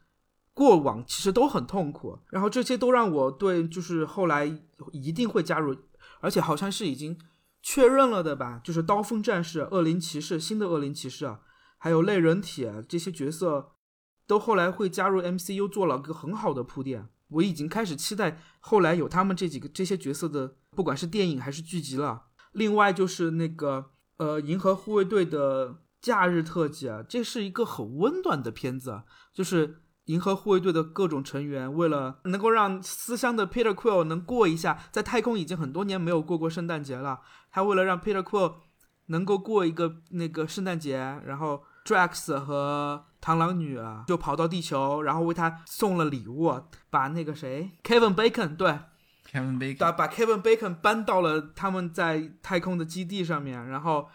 过往其实都很痛苦。然后这些都让我对就是后来一定会加入，而且好像是已经确认了的吧，就是刀锋战士、恶灵骑士、新的恶灵骑士啊，还有类人体这些角色，都后来会加入 MCU，做了个很好的铺垫。我已经开始期待后来有他们这几个这些角色的。不管是电影还是剧集了，另外就是那个呃，银河护卫队的假日特辑啊，这是一个很温暖的片子，就是银河护卫队的各种成员为了能够让思乡的 Peter Quill 能过一下，在太空已经很多年没有过过圣诞节了，他为了让 Peter Quill 能够过一个那个圣诞节，然后 Drax 和螳螂女啊就跑到地球，然后为他送了礼物，把那个谁 Kevin Bacon 对。Kevin Bacon 把把 Kevin Bacon 搬到了他们在太空的基地上面，然后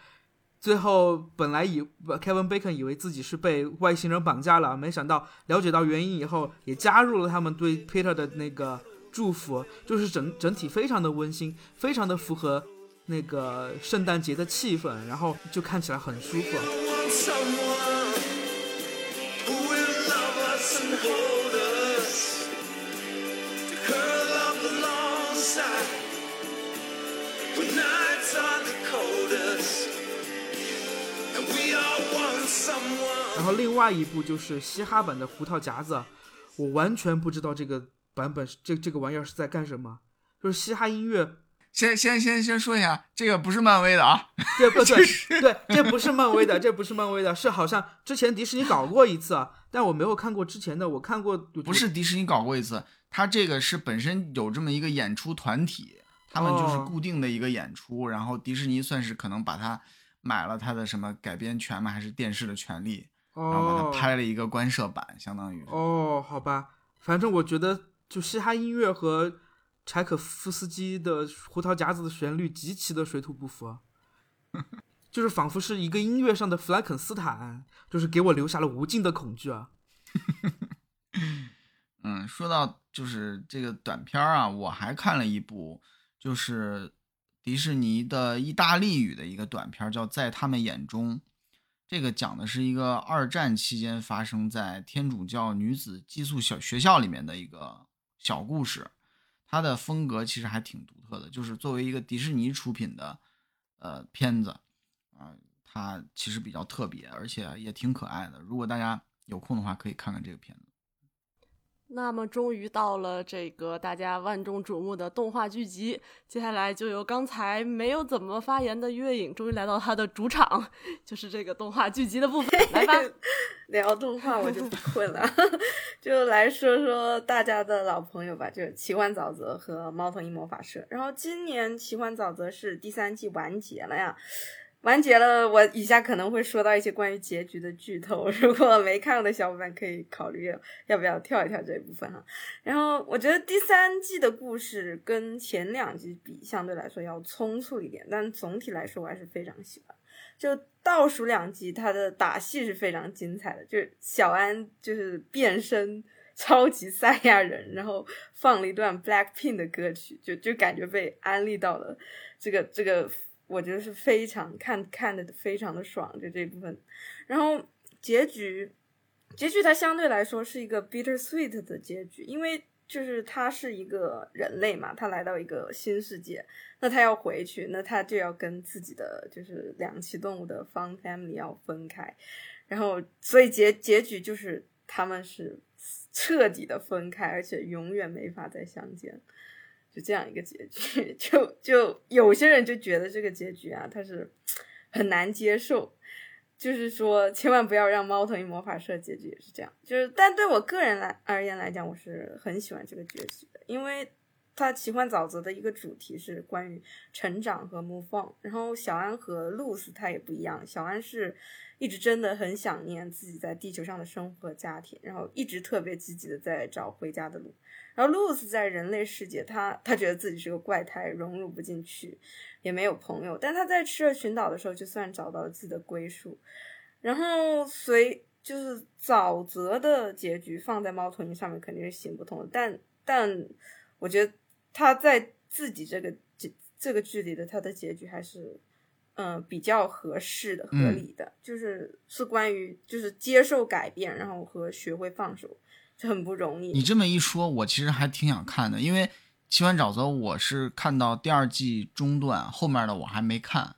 最后本来以 Kevin Bacon 以为自己是被外星人绑架了，没想到了解到原因以后，也加入了他们对 Peter 的那个祝福，就是整整体非常的温馨，非常的符合那个圣诞节的气氛，然后就看起来很舒服。然后另外一部就是嘻哈版的《胡桃夹子》，我完全不知道这个版本这这个玩意儿是在干什么，就是嘻哈音乐。先先先先说一下，这个不是漫威的啊，对不对？[LAUGHS] 对，这不是漫威的，这不是漫威的，是好像之前迪士尼搞过一次，但我没有看过之前的，我看过。不是迪士尼搞过一次，他这个是本身有这么一个演出团体，他们就是固定的一个演出，然后迪士尼算是可能把它买了他的什么改编权嘛，还是电视的权利。然后把它拍了一个官摄版，相当于哦，好吧，反正我觉得就嘻哈音乐和柴可夫斯基的《胡桃夹子》的旋律极其的水土不服，[LAUGHS] 就是仿佛是一个音乐上的弗兰肯斯坦，就是给我留下了无尽的恐惧啊。[LAUGHS] 嗯，说到就是这个短片啊，我还看了一部，就是迪士尼的意大利语的一个短片，叫《在他们眼中》。这个讲的是一个二战期间发生在天主教女子寄宿小学校里面的一个小故事，它的风格其实还挺独特的，就是作为一个迪士尼出品的呃片子啊，它其实比较特别，而且也挺可爱的。如果大家有空的话，可以看看这个片子。那么，终于到了这个大家万众瞩目的动画剧集，接下来就由刚才没有怎么发言的月影，终于来到他的主场，就是这个动画剧集的部分。来吧，[LAUGHS] 聊动画我就不困了，[LAUGHS] 就来说说大家的老朋友吧，就是《奇幻沼泽》和《猫头鹰魔法社》。然后今年《奇幻沼泽》是第三季完结了呀。完结了，我以下可能会说到一些关于结局的剧透，[LAUGHS] 如果没看过的小伙伴可以考虑要不要跳一跳这一部分哈。然后我觉得第三季的故事跟前两季比，相对来说要匆促一点，但总体来说我还是非常喜欢。就倒数两集，它的打戏是非常精彩的，就是小安就是变身超级赛亚人，然后放了一段 Black Pink 的歌曲，就就感觉被安利到了这个这个。我觉得是非常看看的非常的爽，就这部分。然后结局，结局它相对来说是一个 bitter sweet 的结局，因为就是他是一个人类嘛，他来到一个新世界，那他要回去，那他就要跟自己的就是两栖动物的 fun family 要分开，然后所以结结局就是他们是彻底的分开，而且永远没法再相见。就这样一个结局，[LAUGHS] 就就有些人就觉得这个结局啊，他是很难接受，就是说千万不要让猫头鹰魔法社结局也是这样，就是但对我个人来而言来讲，我是很喜欢这个结局的，因为它奇幻沼泽的一个主题是关于成长和 move on，然后小安和露丝他也不一样，小安是一直真的很想念自己在地球上的生活和家庭，然后一直特别积极的在找回家的路。然后露丝在人类世界，他他觉得自己是个怪胎，融入不进去，也没有朋友。但他在赤热群岛的时候，就算找到了自己的归属。然后随就是沼泽的结局放在猫头鹰上面肯定是行不通的。但但我觉得他在自己这个这这个剧里的他的结局还是嗯比较合适的、合理的，就是是关于就是接受改变，然后和学会放手。很不容易。你这么一说，我其实还挺想看的，因为《奇幻沼泽》我是看到第二季中段，后面的我还没看。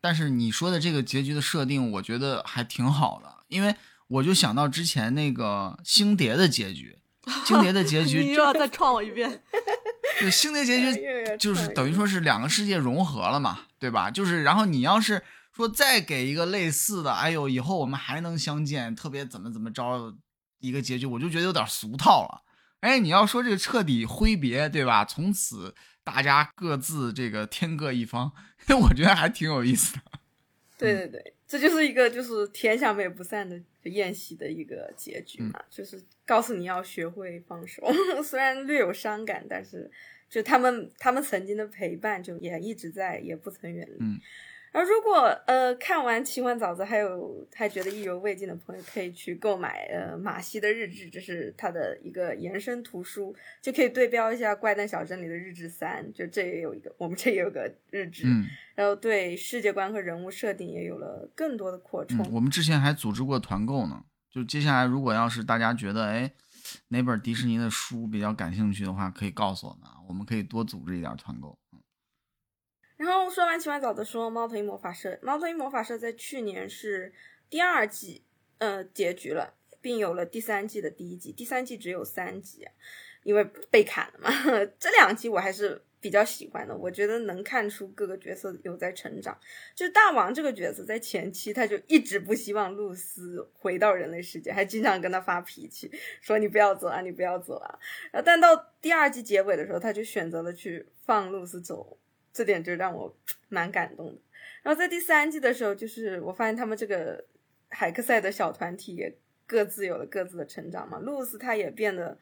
但是你说的这个结局的设定，我觉得还挺好的，因为我就想到之前那个星蝶的结局，[LAUGHS] 星蝶的结局 [LAUGHS] 你又要再创我一遍。[LAUGHS] 对，星蝶结局就是等于说是两个世界融合了嘛，对吧？就是然后你要是说再给一个类似的，哎呦，以后我们还能相见，特别怎么怎么着。一个结局，我就觉得有点俗套了。哎，你要说这个彻底挥别，对吧？从此大家各自这个天各一方，我觉得还挺有意思的。对对对，这就是一个就是天下美不散的宴席的一个结局嘛，就是告诉你要学会放手，[LAUGHS] 虽然略有伤感，但是就他们他们曾经的陪伴就也一直在，也不曾远离。嗯。而如果呃看完《奇幻沼泽》还有还觉得意犹未尽的朋友，可以去购买呃马西的日志，这是他的一个延伸图书，就可以对标一下《怪诞小镇》里的日志三，就这也有一个，我们这也有个日志，然后对世界观和人物设定也有了更多的扩充。我们之前还组织过团购呢，就接下来如果要是大家觉得哎哪本迪士尼的书比较感兴趣的话，可以告诉我们，我们可以多组织一点团购。然后说完奇幻沼泽，说猫头鹰魔法社。猫头鹰魔法社在去年是第二季，呃，结局了，并有了第三季的第一集。第三季只有三集，因为被砍了嘛。[LAUGHS] 这两集我还是比较喜欢的，我觉得能看出各个角色有在成长。就大王这个角色，在前期他就一直不希望露丝回到人类世界，还经常跟他发脾气，说你不要走啊，你不要走啊。然后但到第二季结尾的时候，他就选择了去放露丝走。这点就让我 [TSK] 蛮感动的。然后在第三季的时候，就是我发现他们这个海克赛的小团体也各自有了各自的成长嘛。露丝她也变得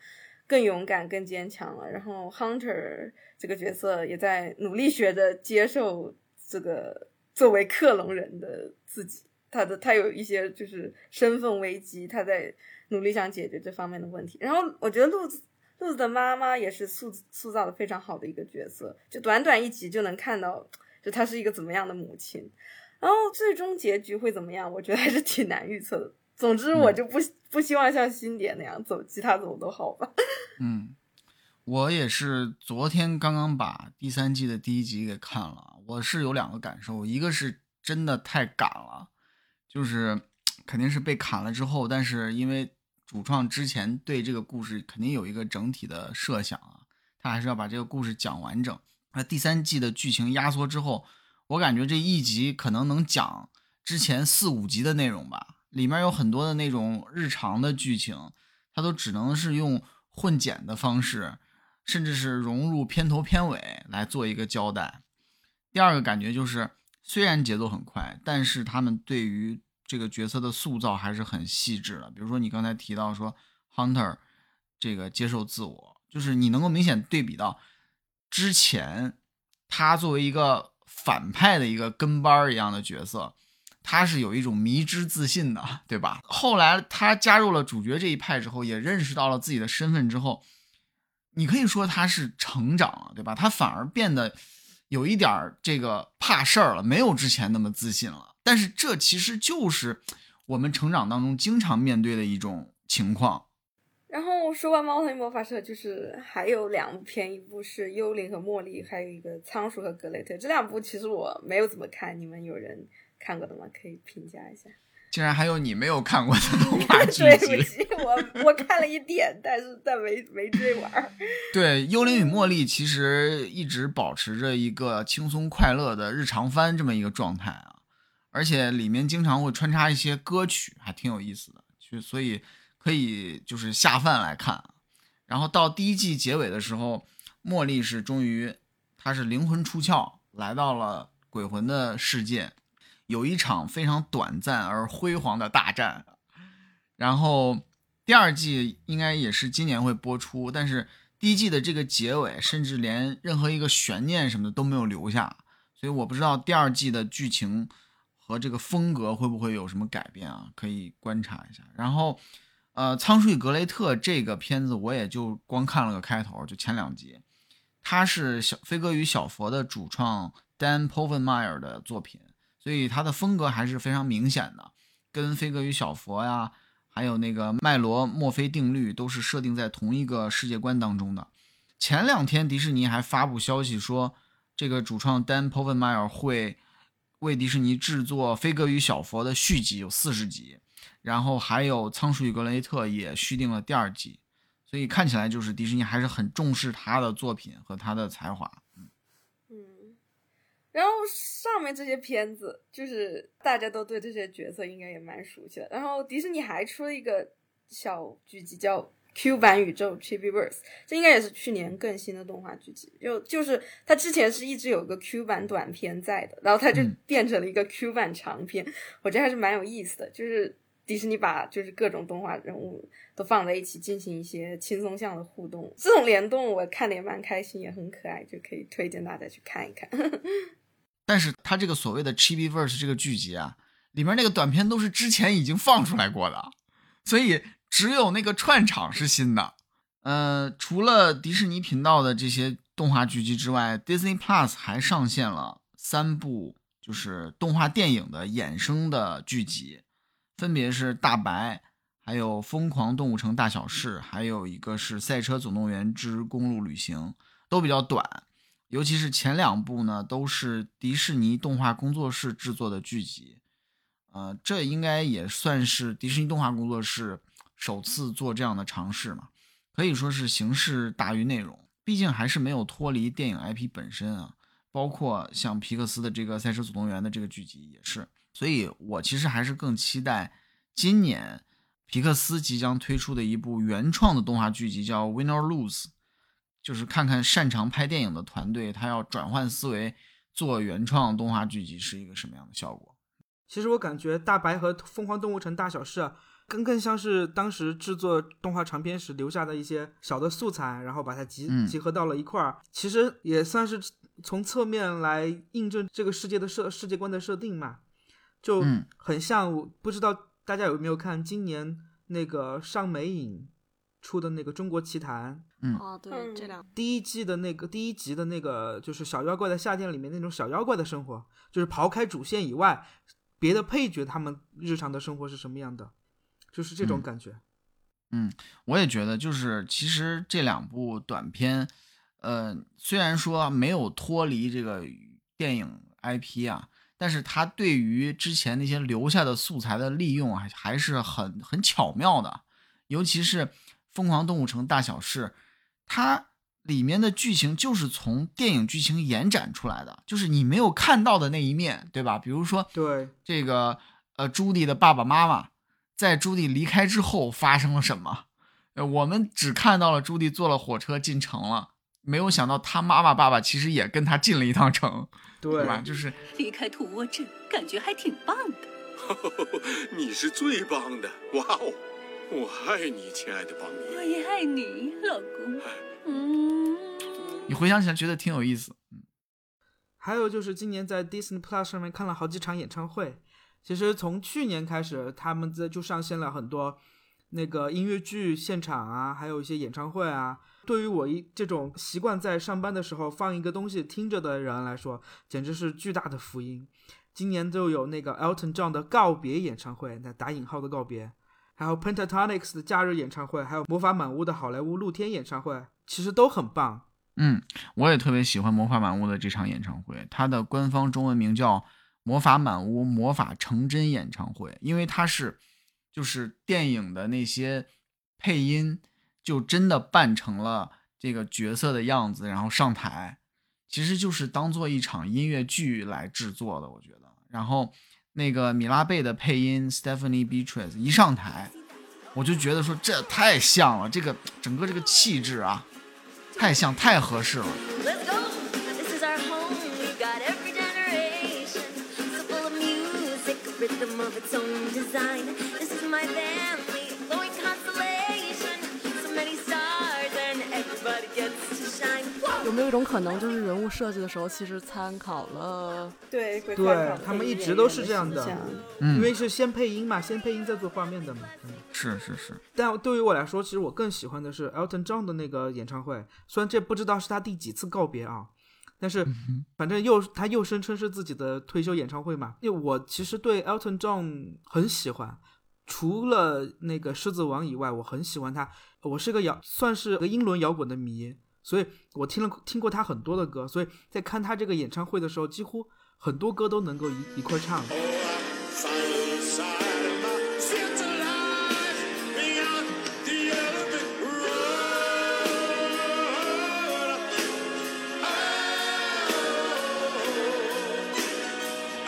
更勇敢、更坚强了。然后 Hunter 这个角色也在努力学着接受这个作为克隆人的自己。他的他有一些就是身份危机，他在努力想解决这方面的问题。然后我觉得露丝。兔子的妈妈也是塑塑造的非常好的一个角色，就短短一集就能看到，就她是一个怎么样的母亲，然后最终结局会怎么样，我觉得还是挺难预测的。总之，我就不不希望像新点那样走，其他怎么都好吧。[LAUGHS] 嗯，我也是昨天刚刚把第三季的第一集给看了，我是有两个感受，一个是真的太赶了，就是 [TSK] 肯定是被砍了之后，但是因为主创之前对这个故事肯定有一个整体的设想啊，他还是要把这个故事讲完整。那第三季的剧情压缩之后，我感觉这一集可能能讲之前四五集的内容吧，里面有很多的那种日常的剧情，它都只能是用混剪的方式，甚至是融入片头片尾来做一个交代。第二个感觉就是，虽然节奏很快，但是他们对于这个角色的塑造还是很细致的。比如说你刚才提到说，Hunter 这个接受自我，就是你能够明显对比到。之前，他作为一个反派的一个跟班儿一样的角色，他是有一种迷之自信的，对吧？后来他加入了主角这一派之后，也认识到了自己的身份之后，你可以说他是成长了，对吧？他反而变得有一点这个怕事儿了，没有之前那么自信了。但是这其实就是我们成长当中经常面对的一种情况。然后说完《猫头鹰魔法社》，就是还有两部片，一部是《幽灵和茉莉》，还有一个《仓鼠和格雷特》。这两部其实我没有怎么看，你们有人看过的吗？可以评价一下。竟然还有你没有看过的 [LAUGHS] 动画剧对不起，我我看了一点，但是但没没追完。[LAUGHS] 对，《幽灵与茉莉》其实一直保持着一个轻松快乐的日常番这么一个状态啊，而且里面经常会穿插一些歌曲，还挺有意思的。就所以。可以就是下饭来看，然后到第一季结尾的时候，茉莉是终于，她是灵魂出窍，来到了鬼魂的世界，有一场非常短暂而辉煌的大战。然后第二季应该也是今年会播出，但是第一季的这个结尾，甚至连任何一个悬念什么的都没有留下，所以我不知道第二季的剧情和这个风格会不会有什么改变啊？可以观察一下。然后。呃，《仓鼠与格雷特》这个片子我也就光看了个开头，就前两集。它是小飞哥与小佛的主创 Dan Povenmire 的作品，所以他的风格还是非常明显的，跟飞哥与小佛呀，还有那个麦罗墨菲定律都是设定在同一个世界观当中的。前两天迪士尼还发布消息说，这个主创 Dan Povenmire 会为迪士尼制作《飞哥与小佛》的续集，有四十集。然后还有《仓鼠与格雷特》也续订了第二季，所以看起来就是迪士尼还是很重视他的作品和他的才华。嗯，然后上面这些片子就是大家都对这些角色应该也蛮熟悉的。然后迪士尼还出了一个小剧集叫《Q 版宇宙 Chibi Verse》，这应该也是去年更新的动画剧集。就就是它之前是一直有个 Q 版短片在的，然后它就变成了一个 Q 版长片，我觉得还是蛮有意思的，就是。迪士尼把就是各种动画人物都放在一起进行一些轻松向的互动，这种联动我看的也蛮开心，也很可爱，就可以推荐大家去看一看。[LAUGHS] 但是它这个所谓的 Chibi Verse 这个剧集啊，里面那个短片都是之前已经放出来过的，所以只有那个串场是新的。呃，除了迪士尼频道的这些动画剧集之外，Disney Plus 还上线了三部就是动画电影的衍生的剧集。分别是大白，还有疯狂动物城大小事，还有一个是赛车总动员之公路旅行，都比较短。尤其是前两部呢，都是迪士尼动画工作室制作的剧集。呃，这应该也算是迪士尼动画工作室首次做这样的尝试嘛，可以说是形式大于内容。毕竟还是没有脱离电影 IP 本身啊，包括像皮克斯的这个赛车总动员的这个剧集也是。所以我其实还是更期待今年皮克斯即将推出的一部原创的动画剧集，叫《Win or Lose》，就是看看擅长拍电影的团队，他要转换思维做原创动画剧集是一个什么样的效果。其实我感觉大白和疯狂动物城大小事更更像是当时制作动画长片时留下的一些小的素材，然后把它集集合到了一块儿。其实也算是从侧面来印证这个世界的设世界观的设定嘛。就很像，不知道大家有没有看今年那个上美影出的那个《中国奇谭》？嗯，哦，对，这两第一季的那个第一集的那个就是小妖怪在夏天里面那种小妖怪的生活，就是刨开主线以外，别的配角他们日常的生活是什么样的，就是这种感觉。嗯，我也觉得，就是其实这两部短片，呃，虽然说没有脱离这个电影 IP 啊。但是他对于之前那些留下的素材的利用还还是很很巧妙的，尤其是《疯狂动物城大小事》，它里面的剧情就是从电影剧情延展出来的，就是你没有看到的那一面，对吧？比如说，对这个呃，朱迪的爸爸妈妈在朱迪离开之后发生了什么？呃，我们只看到了朱迪坐了火车进城了，没有想到他妈妈爸爸其实也跟他进了一趟城，对吧？就是离开土窝镇，感觉还挺棒的。[LAUGHS] 你是最棒的，哇哦！我爱你，亲爱的邦尼。我也爱你，老公。嗯，你回想起来觉得挺有意思。嗯，还有就是今年在 Disney Plus 上面看了好几场演唱会。其实从去年开始，他们在就上线了很多。那个音乐剧现场啊，还有一些演唱会啊，对于我一这种习惯在上班的时候放一个东西听着的人来说，简直是巨大的福音。今年就有那个 Elton John 的告别演唱会，那打引号的告别，还有 Pentatonix 的假日演唱会，还有魔法满屋的好莱坞露天演唱会，其实都很棒。嗯，我也特别喜欢魔法满屋的这场演唱会，它的官方中文名叫魔法满屋魔法成真演唱会，因为它是。就是电影的那些配音，就真的扮成了这个角色的样子，然后上台，其实就是当做一场音乐剧来制作的，我觉得。然后那个米拉贝的配音 Stephanie Beatrice 一上台，我就觉得说这太像了，这个整个这个气质啊，太像，太合适了。有一种可能，就是人物设计的时候其实参考了？对对，他们一直都是这样的，因为是先配音嘛，先配音再做画面的嘛。是是是。但对于我来说，其实我更喜欢的是 Elton John 的那个演唱会，虽然这不知道是他第几次告别啊，但是反正又他又声称是自己的退休演唱会嘛。因为我其实对 Elton John 很喜欢。除了那个狮子王以外，我很喜欢他。我是个摇，算是个英伦摇滚的迷，所以我听了听过他很多的歌。所以在看他这个演唱会的时候，几乎很多歌都能够一一块唱。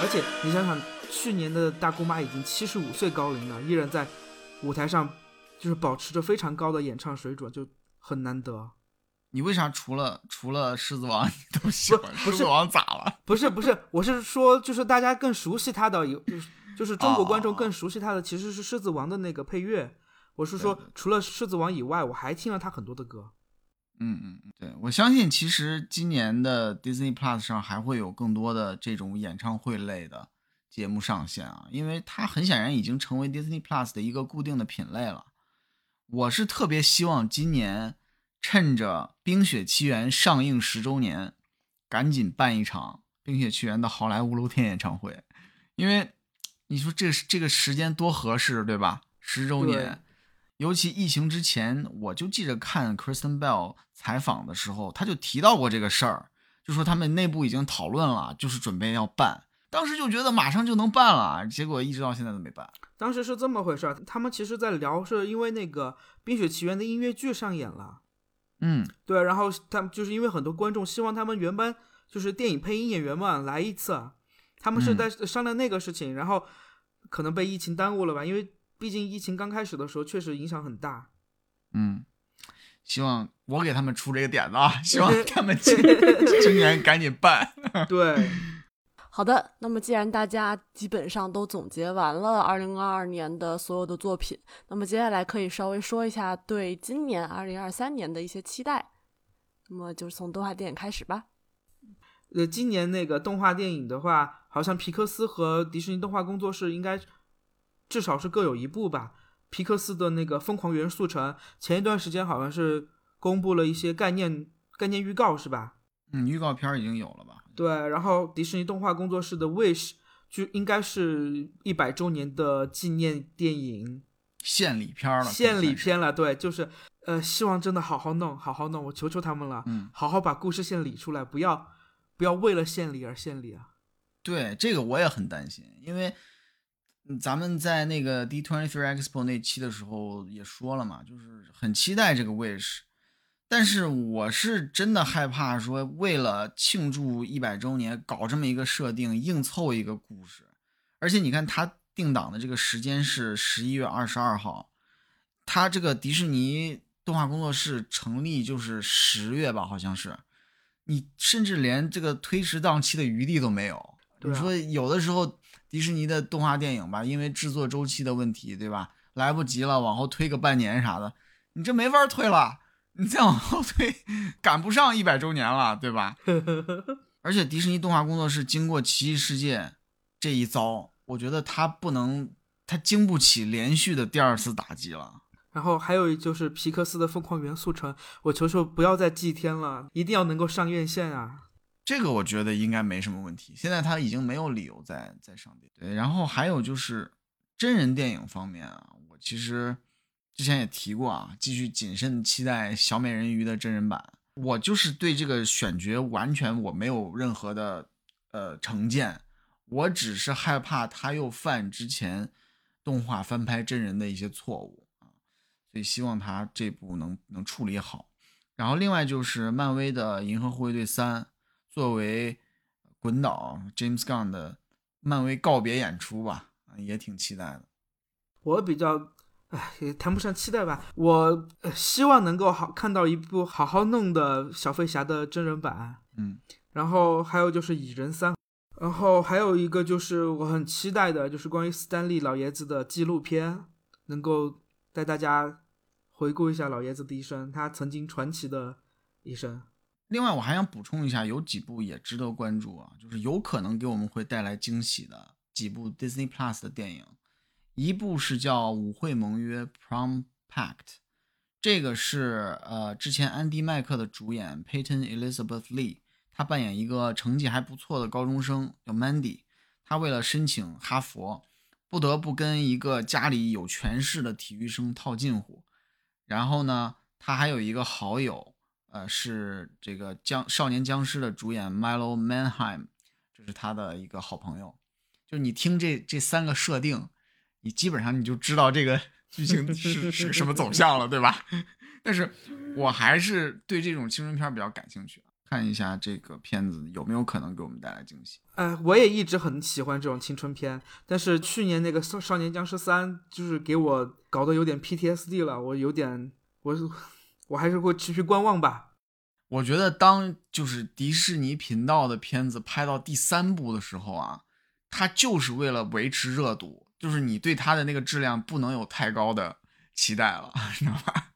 而且你想想。去年的大姑妈已经七十五岁高龄了，依然在舞台上，就是保持着非常高的演唱水准，就很难得。你为啥除了除了狮子王 [LAUGHS] 你都喜欢？狮子王咋了？[LAUGHS] 不是不是，我是说，就是大家更熟悉他的，有就是就是中国观众更熟悉他的，其实是狮子王的那个配乐。我是说，除了狮子王以外，我还听了他很多的歌。嗯嗯，对，我相信其实今年的 Disney Plus 上还会有更多的这种演唱会类的。节目上线啊，因为它很显然已经成为 Disney Plus 的一个固定的品类了。我是特别希望今年趁着《冰雪奇缘》上映十周年，赶紧办一场《冰雪奇缘》的好莱坞露天演唱会，因为你说这这个时间多合适，对吧？十周年，尤其疫情之前，我就记着看 Kristen Bell 采访的时候，他就提到过这个事儿，就说他们内部已经讨论了，就是准备要办。当时就觉得马上就能办了，结果一直到现在都没办。当时是这么回事儿，他们其实在聊，是因为那个《冰雪奇缘》的音乐剧上演了。嗯，对，然后他们就是因为很多观众希望他们原班就是电影配音演员们来一次，他们是在商量那个事情，然后可能被疫情耽误了吧？因为毕竟疫情刚开始的时候确实影响很大。嗯，希望我给他们出这个点子啊，希望他们今 [LAUGHS] 今年赶紧办。对。好的，那么既然大家基本上都总结完了二零二二年的所有的作品，那么接下来可以稍微说一下对今年二零二三年的一些期待。那么就是从动画电影开始吧。呃，今年那个动画电影的话，好像皮克斯和迪士尼动画工作室应该至少是各有一部吧。皮克斯的那个《疯狂元素城》前一段时间好像是公布了一些概念概念预告，是吧？嗯，预告片已经有了吧？对，然后迪士尼动画工作室的《Wish》就应该是一百周年的纪念电影，献礼片了，献礼片了。对，就是呃，希望真的好好弄，好好弄，我求求他们了，嗯，好好把故事线理出来，不要不要为了献礼而献礼啊。对，这个我也很担心，因为咱们在那个 D Twenty Three Expo 那期的时候也说了嘛，就是很期待这个 Wish，但是我是真的害怕说为了庆祝一百周年搞这么一个设定，硬凑一个故事，而且你看它定档的这个时间是十一月二十二号，它这个迪士尼动画工作室成立就是十月吧，好像是，你甚至连这个推迟档期的余地都没有。你说有的时候迪士尼的动画电影吧，因为制作周期的问题，对吧？来不及了，往后推个半年啥的，你这没法推了。你再往后推，赶不上一百周年了，对吧？[LAUGHS] 而且迪士尼动画工作室经过《奇异世界》这一遭，我觉得他不能，他经不起连续的第二次打击了。然后还有就是皮克斯的《疯狂元素城》，我求求不要再祭天了，一定要能够上院线啊！这个我觉得应该没什么问题。现在他已经没有理由再再上电。对，然后还有就是真人电影方面啊，我其实之前也提过啊，继续谨慎期待小美人鱼的真人版。我就是对这个选角完全我没有任何的呃成见，我只是害怕他又犯之前动画翻拍真人的一些错误啊，所以希望他这部能能处理好。然后另外就是漫威的《银河护卫队三》。作为滚导 James Gunn 的漫威告别演出吧，也挺期待的。我比较，哎，也谈不上期待吧。我希望能够好看到一部好好弄的小飞侠的真人版。嗯，然后还有就是蚁人三，然后还有一个就是我很期待的，就是关于斯丹利老爷子的纪录片，能够带大家回顾一下老爷子的一生，他曾经传奇的一生。另外，我还想补充一下，有几部也值得关注啊，就是有可能给我们会带来惊喜的几部 Disney Plus 的电影。一部是叫《舞会盟约》（Prom Pact），这个是呃之前安迪麦克的主演 Peyton Elizabeth Lee，他扮演一个成绩还不错的高中生叫 Mandy，他为了申请哈佛，不得不跟一个家里有权势的体育生套近乎。然后呢，他还有一个好友。呃，是这个僵少年僵尸的主演 Milo Manheim，这是他的一个好朋友。就你听这这三个设定，你基本上你就知道这个 [LAUGHS] 剧情是是什么走向了，对吧？[LAUGHS] 但是我还是对这种青春片比较感兴趣，看一下这个片子有没有可能给我们带来惊喜。哎，我也一直很喜欢这种青春片，但是去年那个少少年僵尸三就是给我搞得有点 PTSD 了，我有点我。我还是会持续观望吧。我觉得，当就是迪士尼频道的片子拍到第三部的时候啊，它就是为了维持热度，就是你对它的那个质量不能有太高的期待了，[LAUGHS] 知道吧？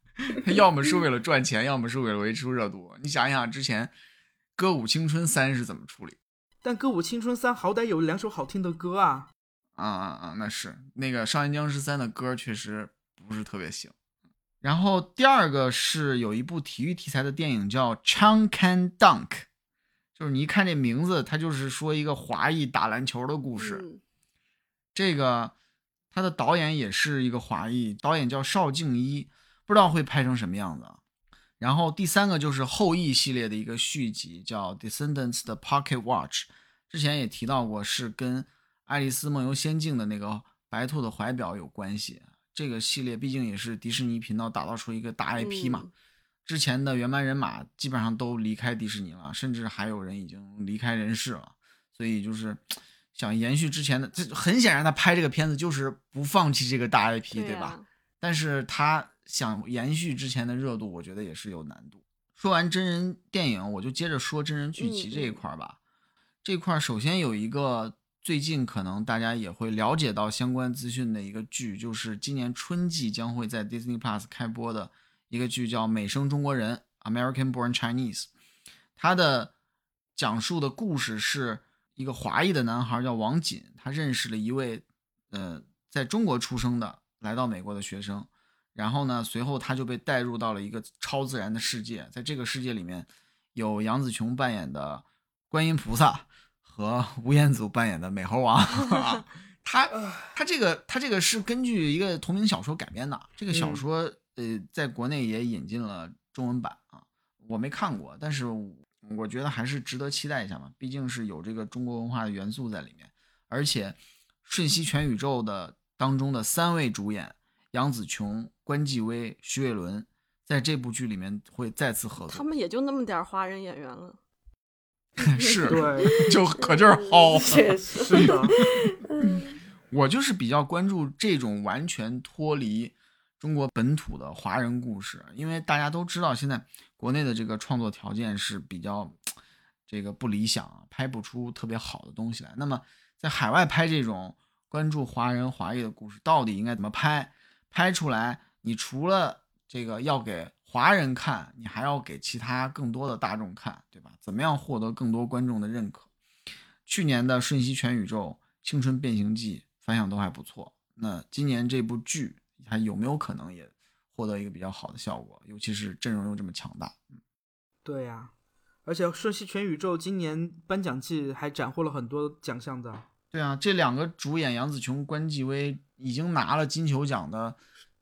要么是为了赚钱，要么是为了维持热度。你想一想，之前《歌舞青春三》是怎么处理？但《歌舞青春三》好歹有两首好听的歌啊！啊啊啊！那是那个《少年僵尸三》的歌确实不是特别行。然后第二个是有一部体育题材的电影叫《Chang Can Dunk》，就是你一看这名字，它就是说一个华裔打篮球的故事。这个他的导演也是一个华裔，导演叫邵静一，不知道会拍成什么样子啊。然后第三个就是后羿系列的一个续集，叫《Descendants 的 Pocket Watch》，之前也提到过，是跟《爱丽丝梦游仙境》的那个白兔的怀表有关系。这个系列毕竟也是迪士尼频道打造出一个大 IP 嘛，之前的原班人马基本上都离开迪士尼了，甚至还有人已经离开人世了，所以就是想延续之前的。这很显然，他拍这个片子就是不放弃这个大 IP，对吧？但是他想延续之前的热度，我觉得也是有难度。说完真人电影，我就接着说真人剧集这一块吧。这块首先有一个。最近可能大家也会了解到相关资讯的一个剧，就是今年春季将会在 Disney Plus 开播的一个剧，叫《美声中国人》（American Born Chinese）。它的讲述的故事是一个华裔的男孩叫王锦，他认识了一位呃在中国出生的来到美国的学生，然后呢，随后他就被带入到了一个超自然的世界，在这个世界里面有杨紫琼扮演的观音菩萨。和吴彦祖扮演的美猴王，[LAUGHS] 他他这个他这个是根据一个同名小说改编的。这个小说呃，在国内也引进了中文版啊，我没看过，但是我觉得还是值得期待一下嘛，毕竟是有这个中国文化的元素在里面，而且《瞬息全宇宙》的当中的三位主演杨紫琼、关继威、徐伟伦，在这部剧里面会再次合作。他们也就那么点华人演员了，[LAUGHS] 是，对，就可劲儿薅。[LAUGHS] 确实是的，[LAUGHS] 我就是比较关注这种完全脱离中国本土的华人故事，因为大家都知道现在国内的这个创作条件是比较这个不理想，拍不出特别好的东西来。那么在海外拍这种关注华人华裔的故事，到底应该怎么拍？拍出来，你除了这个要给华人看，你还要给其他更多的大众看，对吧？怎么样获得更多观众的认可？去年的《瞬息全宇宙》《青春变形记》反响都还不错。那今年这部剧还有没有可能也获得一个比较好的效果？尤其是阵容又这么强大。对呀、而且《瞬息全宇宙》今年颁奖季还斩获了很多奖项的。对啊，这两个主演杨紫琼、关继威已经拿了金球奖的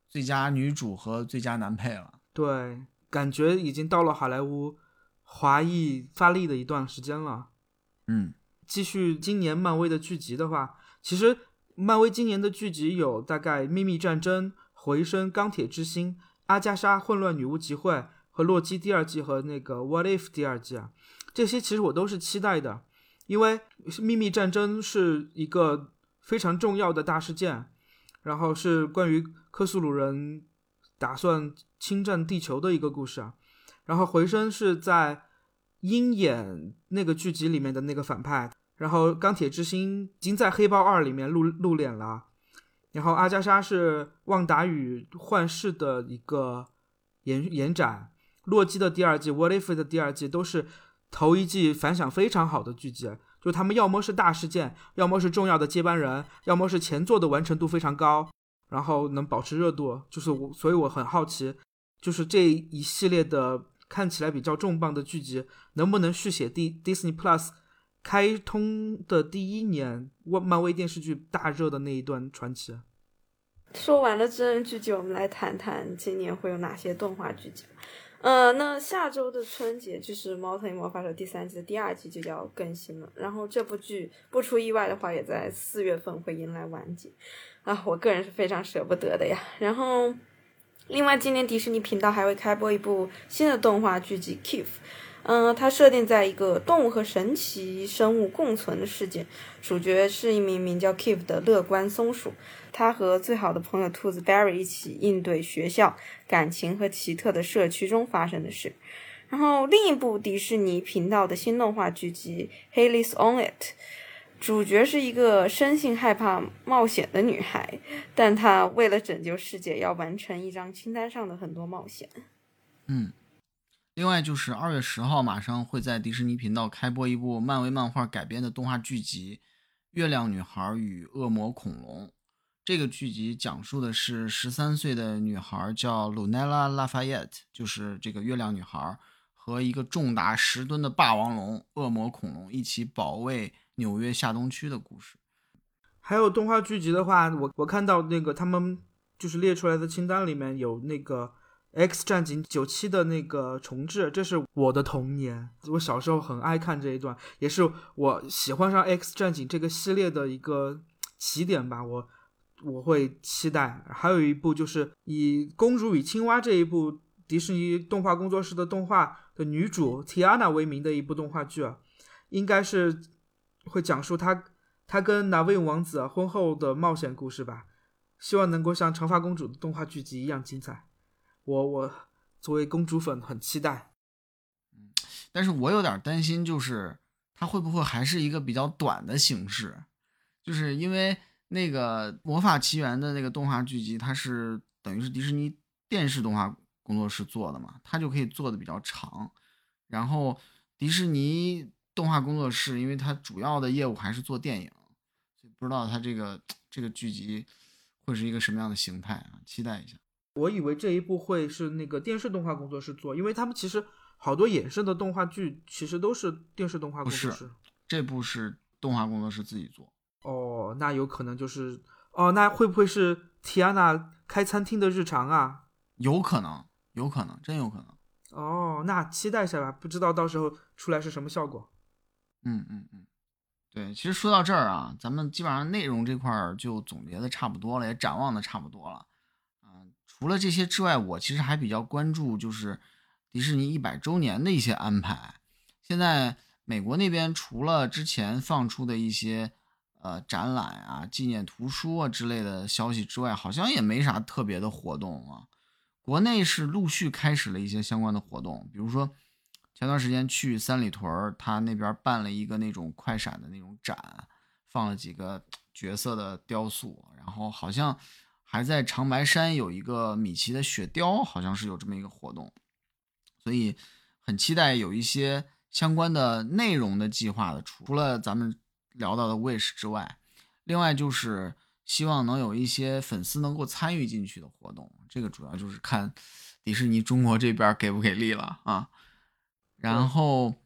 最佳女主和最佳男配了。对，感觉已经到了好莱坞华裔发力的一段时间了。嗯，继续今年漫威的剧集的话，其实漫威今年的剧集有大概《秘密战争》《回声》《钢铁之心》《阿加莎：混乱女巫集会》和《洛基》第二季和那个《What If》第二季啊，这些其实我都是期待的，因为《秘密战争》是一个非常重要的大事件，然后是关于克苏鲁人打算侵占地球的一个故事啊，然后《回声》是在鹰眼那个剧集里面的那个反派，然后钢铁之心已经在《黑豹二》里面露露脸了，然后阿加莎是旺达与幻视的一个延延展，洛基的第二季、What If 的第二季都是头一季反响非常好的剧集，就他们要么是大事件，要么是重要的接班人，要么是前作的完成度非常高，然后能保持热度，就是我，所以我很好奇，就是这一系列的看起来比较重磅的剧集，能不能续写 D Disney Plus 开通的第一年，漫威电视剧大热的那一段传奇。说完了真人剧集，我们来谈谈今年会有哪些动画剧集。呃，那下周的春节就是《猫头鹰魔法手》第三季的第二季就要更新了，然后这部剧不出意外的话，也在四月份会迎来完结，啊，我个人是非常舍不得的呀。然后，另外今年迪士尼频道还会开播一部新的动画剧集《Kif》，嗯，它设定在一个动物和神奇生物共存的世界，主角是一名名叫 Keep 的乐观松鼠。他和最好的朋友兔子 Barry 一起应对学校、感情和奇特的社区中发生的事。然后，另一部迪士尼频道的新动画剧集《Haley's on It》，主角是一个生性害怕冒险的女孩，但她为了拯救世界，要完成一张清单上的很多冒险。嗯，另外就是二月十号，马上会在迪士尼频道开播一部漫威漫画改编的动画剧集《月亮女孩与恶魔恐龙》。这个剧集讲述的是十三岁的女孩叫 Lunella Lafayette，就是这个月亮女孩，和一个重达十吨的霸王龙——恶魔恐龙一起保卫纽约下东区的故事。还有动画剧集的话，我我看到那个他们就是列出来的清单里面有那个《X 战警》九七的那个重置，这是我的童年，我小时候很爱看这一段，也是我喜欢上《X 战警》这个系列的一个起点吧。我我会期待。还有一部就是以《公主与青蛙》这一部迪士尼动画工作室的动画的女主 Tiana 为名的一部动画剧，应该是会讲述她。她跟纳维王子婚后的冒险故事吧，希望能够像长发公主的动画剧集一样精彩。我我作为公主粉很期待。嗯，但是我有点担心，就是它会不会还是一个比较短的形式？就是因为那个《魔法奇缘》的那个动画剧集，它是等于是迪士尼电视动画工作室做的嘛，它就可以做的比较长。然后迪士尼动画工作室，因为它主要的业务还是做电影。所以不知道它这个这个剧集会是一个什么样的形态啊？期待一下。我以为这一部会是那个电视动画工作室做，因为他们其实好多衍生的动画剧其实都是电视动画工作室。这部是动画工作室自己做。哦，那有可能就是哦，那会不会是提安娜开餐厅的日常啊？有可能，有可能，真有可能。哦，那期待一下吧，不知道到时候出来是什么效果。嗯嗯嗯，对，其实说到这儿啊，咱们基本上内容这块儿就总结的差不多了，也展望的差不多了。除了这些之外，我其实还比较关注就是迪士尼一百周年的一些安排。现在美国那边除了之前放出的一些呃展览啊、纪念图书啊之类的消息之外，好像也没啥特别的活动啊。国内是陆续开始了一些相关的活动，比如说。前段时间去三里屯儿，他那边办了一个那种快闪的那种展，放了几个角色的雕塑，然后好像还在长白山有一个米奇的雪雕，好像是有这么一个活动，所以很期待有一些相关的内容的计划的出。除了咱们聊到的 Wish 之外，另外就是希望能有一些粉丝能够参与进去的活动，这个主要就是看迪士尼中国这边给不给力了啊。然后，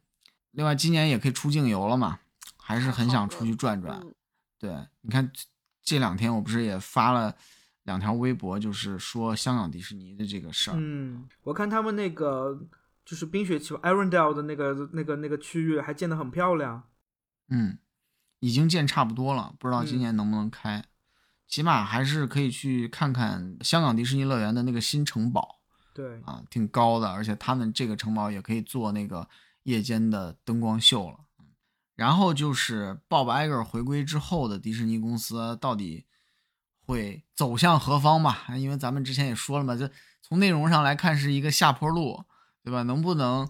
另外今年也可以出境游了嘛，还是很想出去转转。对，你看这两天我不是也发了两条微博，就是说香港迪士尼的这个事儿。嗯，我看他们那个就是冰雪奇缘 Arendelle 的那个那个那个区域还建得很漂亮。嗯，已经建差不多了，不知道今年能不能开。起码还是可以去看看香港迪士尼乐园的那个新城堡。对啊，挺高的，而且他们这个城堡也可以做那个夜间的灯光秀了。然后就是 Bob Iger 回归之后的迪士尼公司到底会走向何方吧？因为咱们之前也说了嘛，就从内容上来看是一个下坡路，对吧？能不能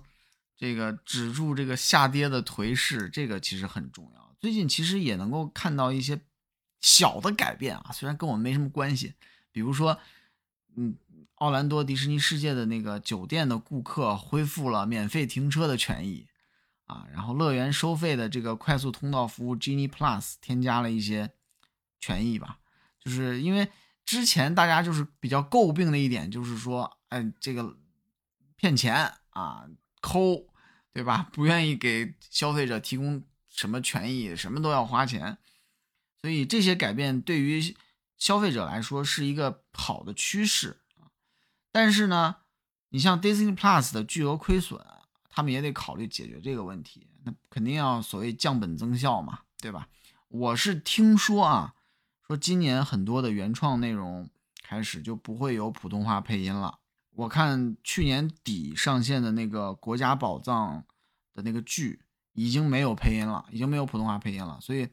这个止住这个下跌的颓势，这个其实很重要。最近其实也能够看到一些小的改变啊，虽然跟我们没什么关系，比如说，嗯。奥兰多迪士尼世界的那个酒店的顾客恢复了免费停车的权益，啊，然后乐园收费的这个快速通道服务 Genie Plus 添加了一些权益吧，就是因为之前大家就是比较诟病的一点就是说，哎，这个骗钱啊，抠，对吧？不愿意给消费者提供什么权益，什么都要花钱，所以这些改变对于消费者来说是一个好的趋势。但是呢，你像 Disney Plus 的巨额亏损，他们也得考虑解决这个问题。那肯定要所谓降本增效嘛，对吧？我是听说啊，说今年很多的原创内容开始就不会有普通话配音了。我看去年底上线的那个《国家宝藏》的那个剧已经没有配音了，已经没有普通话配音了。所以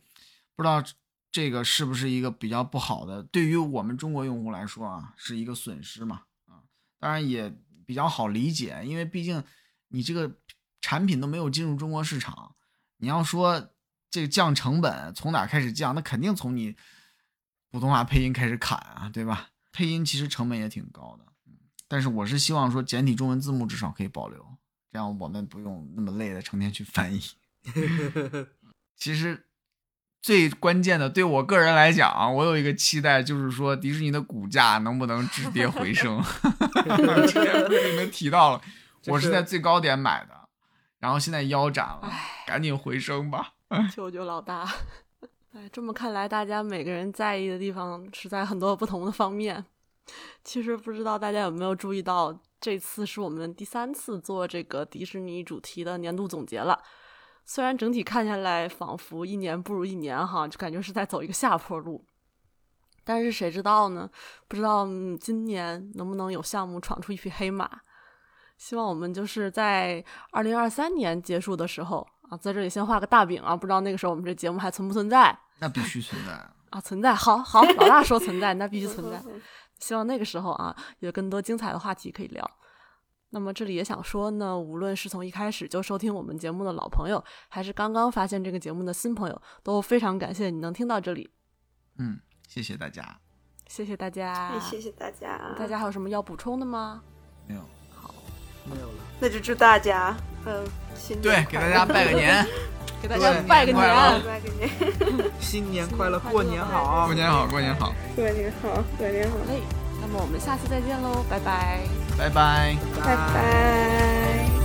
不知道这个是不是一个比较不好的，对于我们中国用户来说啊，是一个损失嘛。啊当然也比较好理解，因为毕竟你这个产品都没有进入中国市场，你要说这个降成本从哪开始降，那肯定从你普通话配音开始砍啊，对吧？配音其实成本也挺高的，但是我是希望说简体中文字幕至少可以保留，这样我们不用那么累的成天去翻译。[LAUGHS] 其实。最关键的，对我个人来讲，我有一个期待，就是说迪士尼的股价能不能止跌回升。之前不是你们提到了，[LAUGHS] 我是在最高点买的，然后现在腰斩了，赶紧回升吧！求求老大！哎，这么看来，大家每个人在意的地方是在很多不同的方面。其实不知道大家有没有注意到，这次是我们第三次做这个迪士尼主题的年度总结了。虽然整体看下来仿佛一年不如一年哈，就感觉是在走一个下坡路，但是谁知道呢？不知道今年能不能有项目闯出一匹黑马。希望我们就是在二零二三年结束的时候啊，在这里先画个大饼啊，不知道那个时候我们这节目还存不存在？[LAUGHS] 那必须存在啊，存在。好好，老大说存在，那必须 [LAUGHS] 存在。[LAUGHS] 希望那个时候啊，有更多精彩的话题可以聊。那么这里也想说呢，无论是从一开始就收听我们节目的老朋友，还是刚刚发现这个节目的新朋友，都非常感谢你能听到这里。嗯，谢谢大家，谢谢大家，谢谢大家。大家还有什么要补充的吗？没有。好，没有了。那就祝大家，嗯，新对，给大家拜个年，[LAUGHS] 给大家拜个年，拜个年，[LAUGHS] [LAUGHS] 新年快乐，过年好，过年好，过年好，过年好，过年好。嘞，那么我们下次再见喽，拜拜。拜拜，拜拜。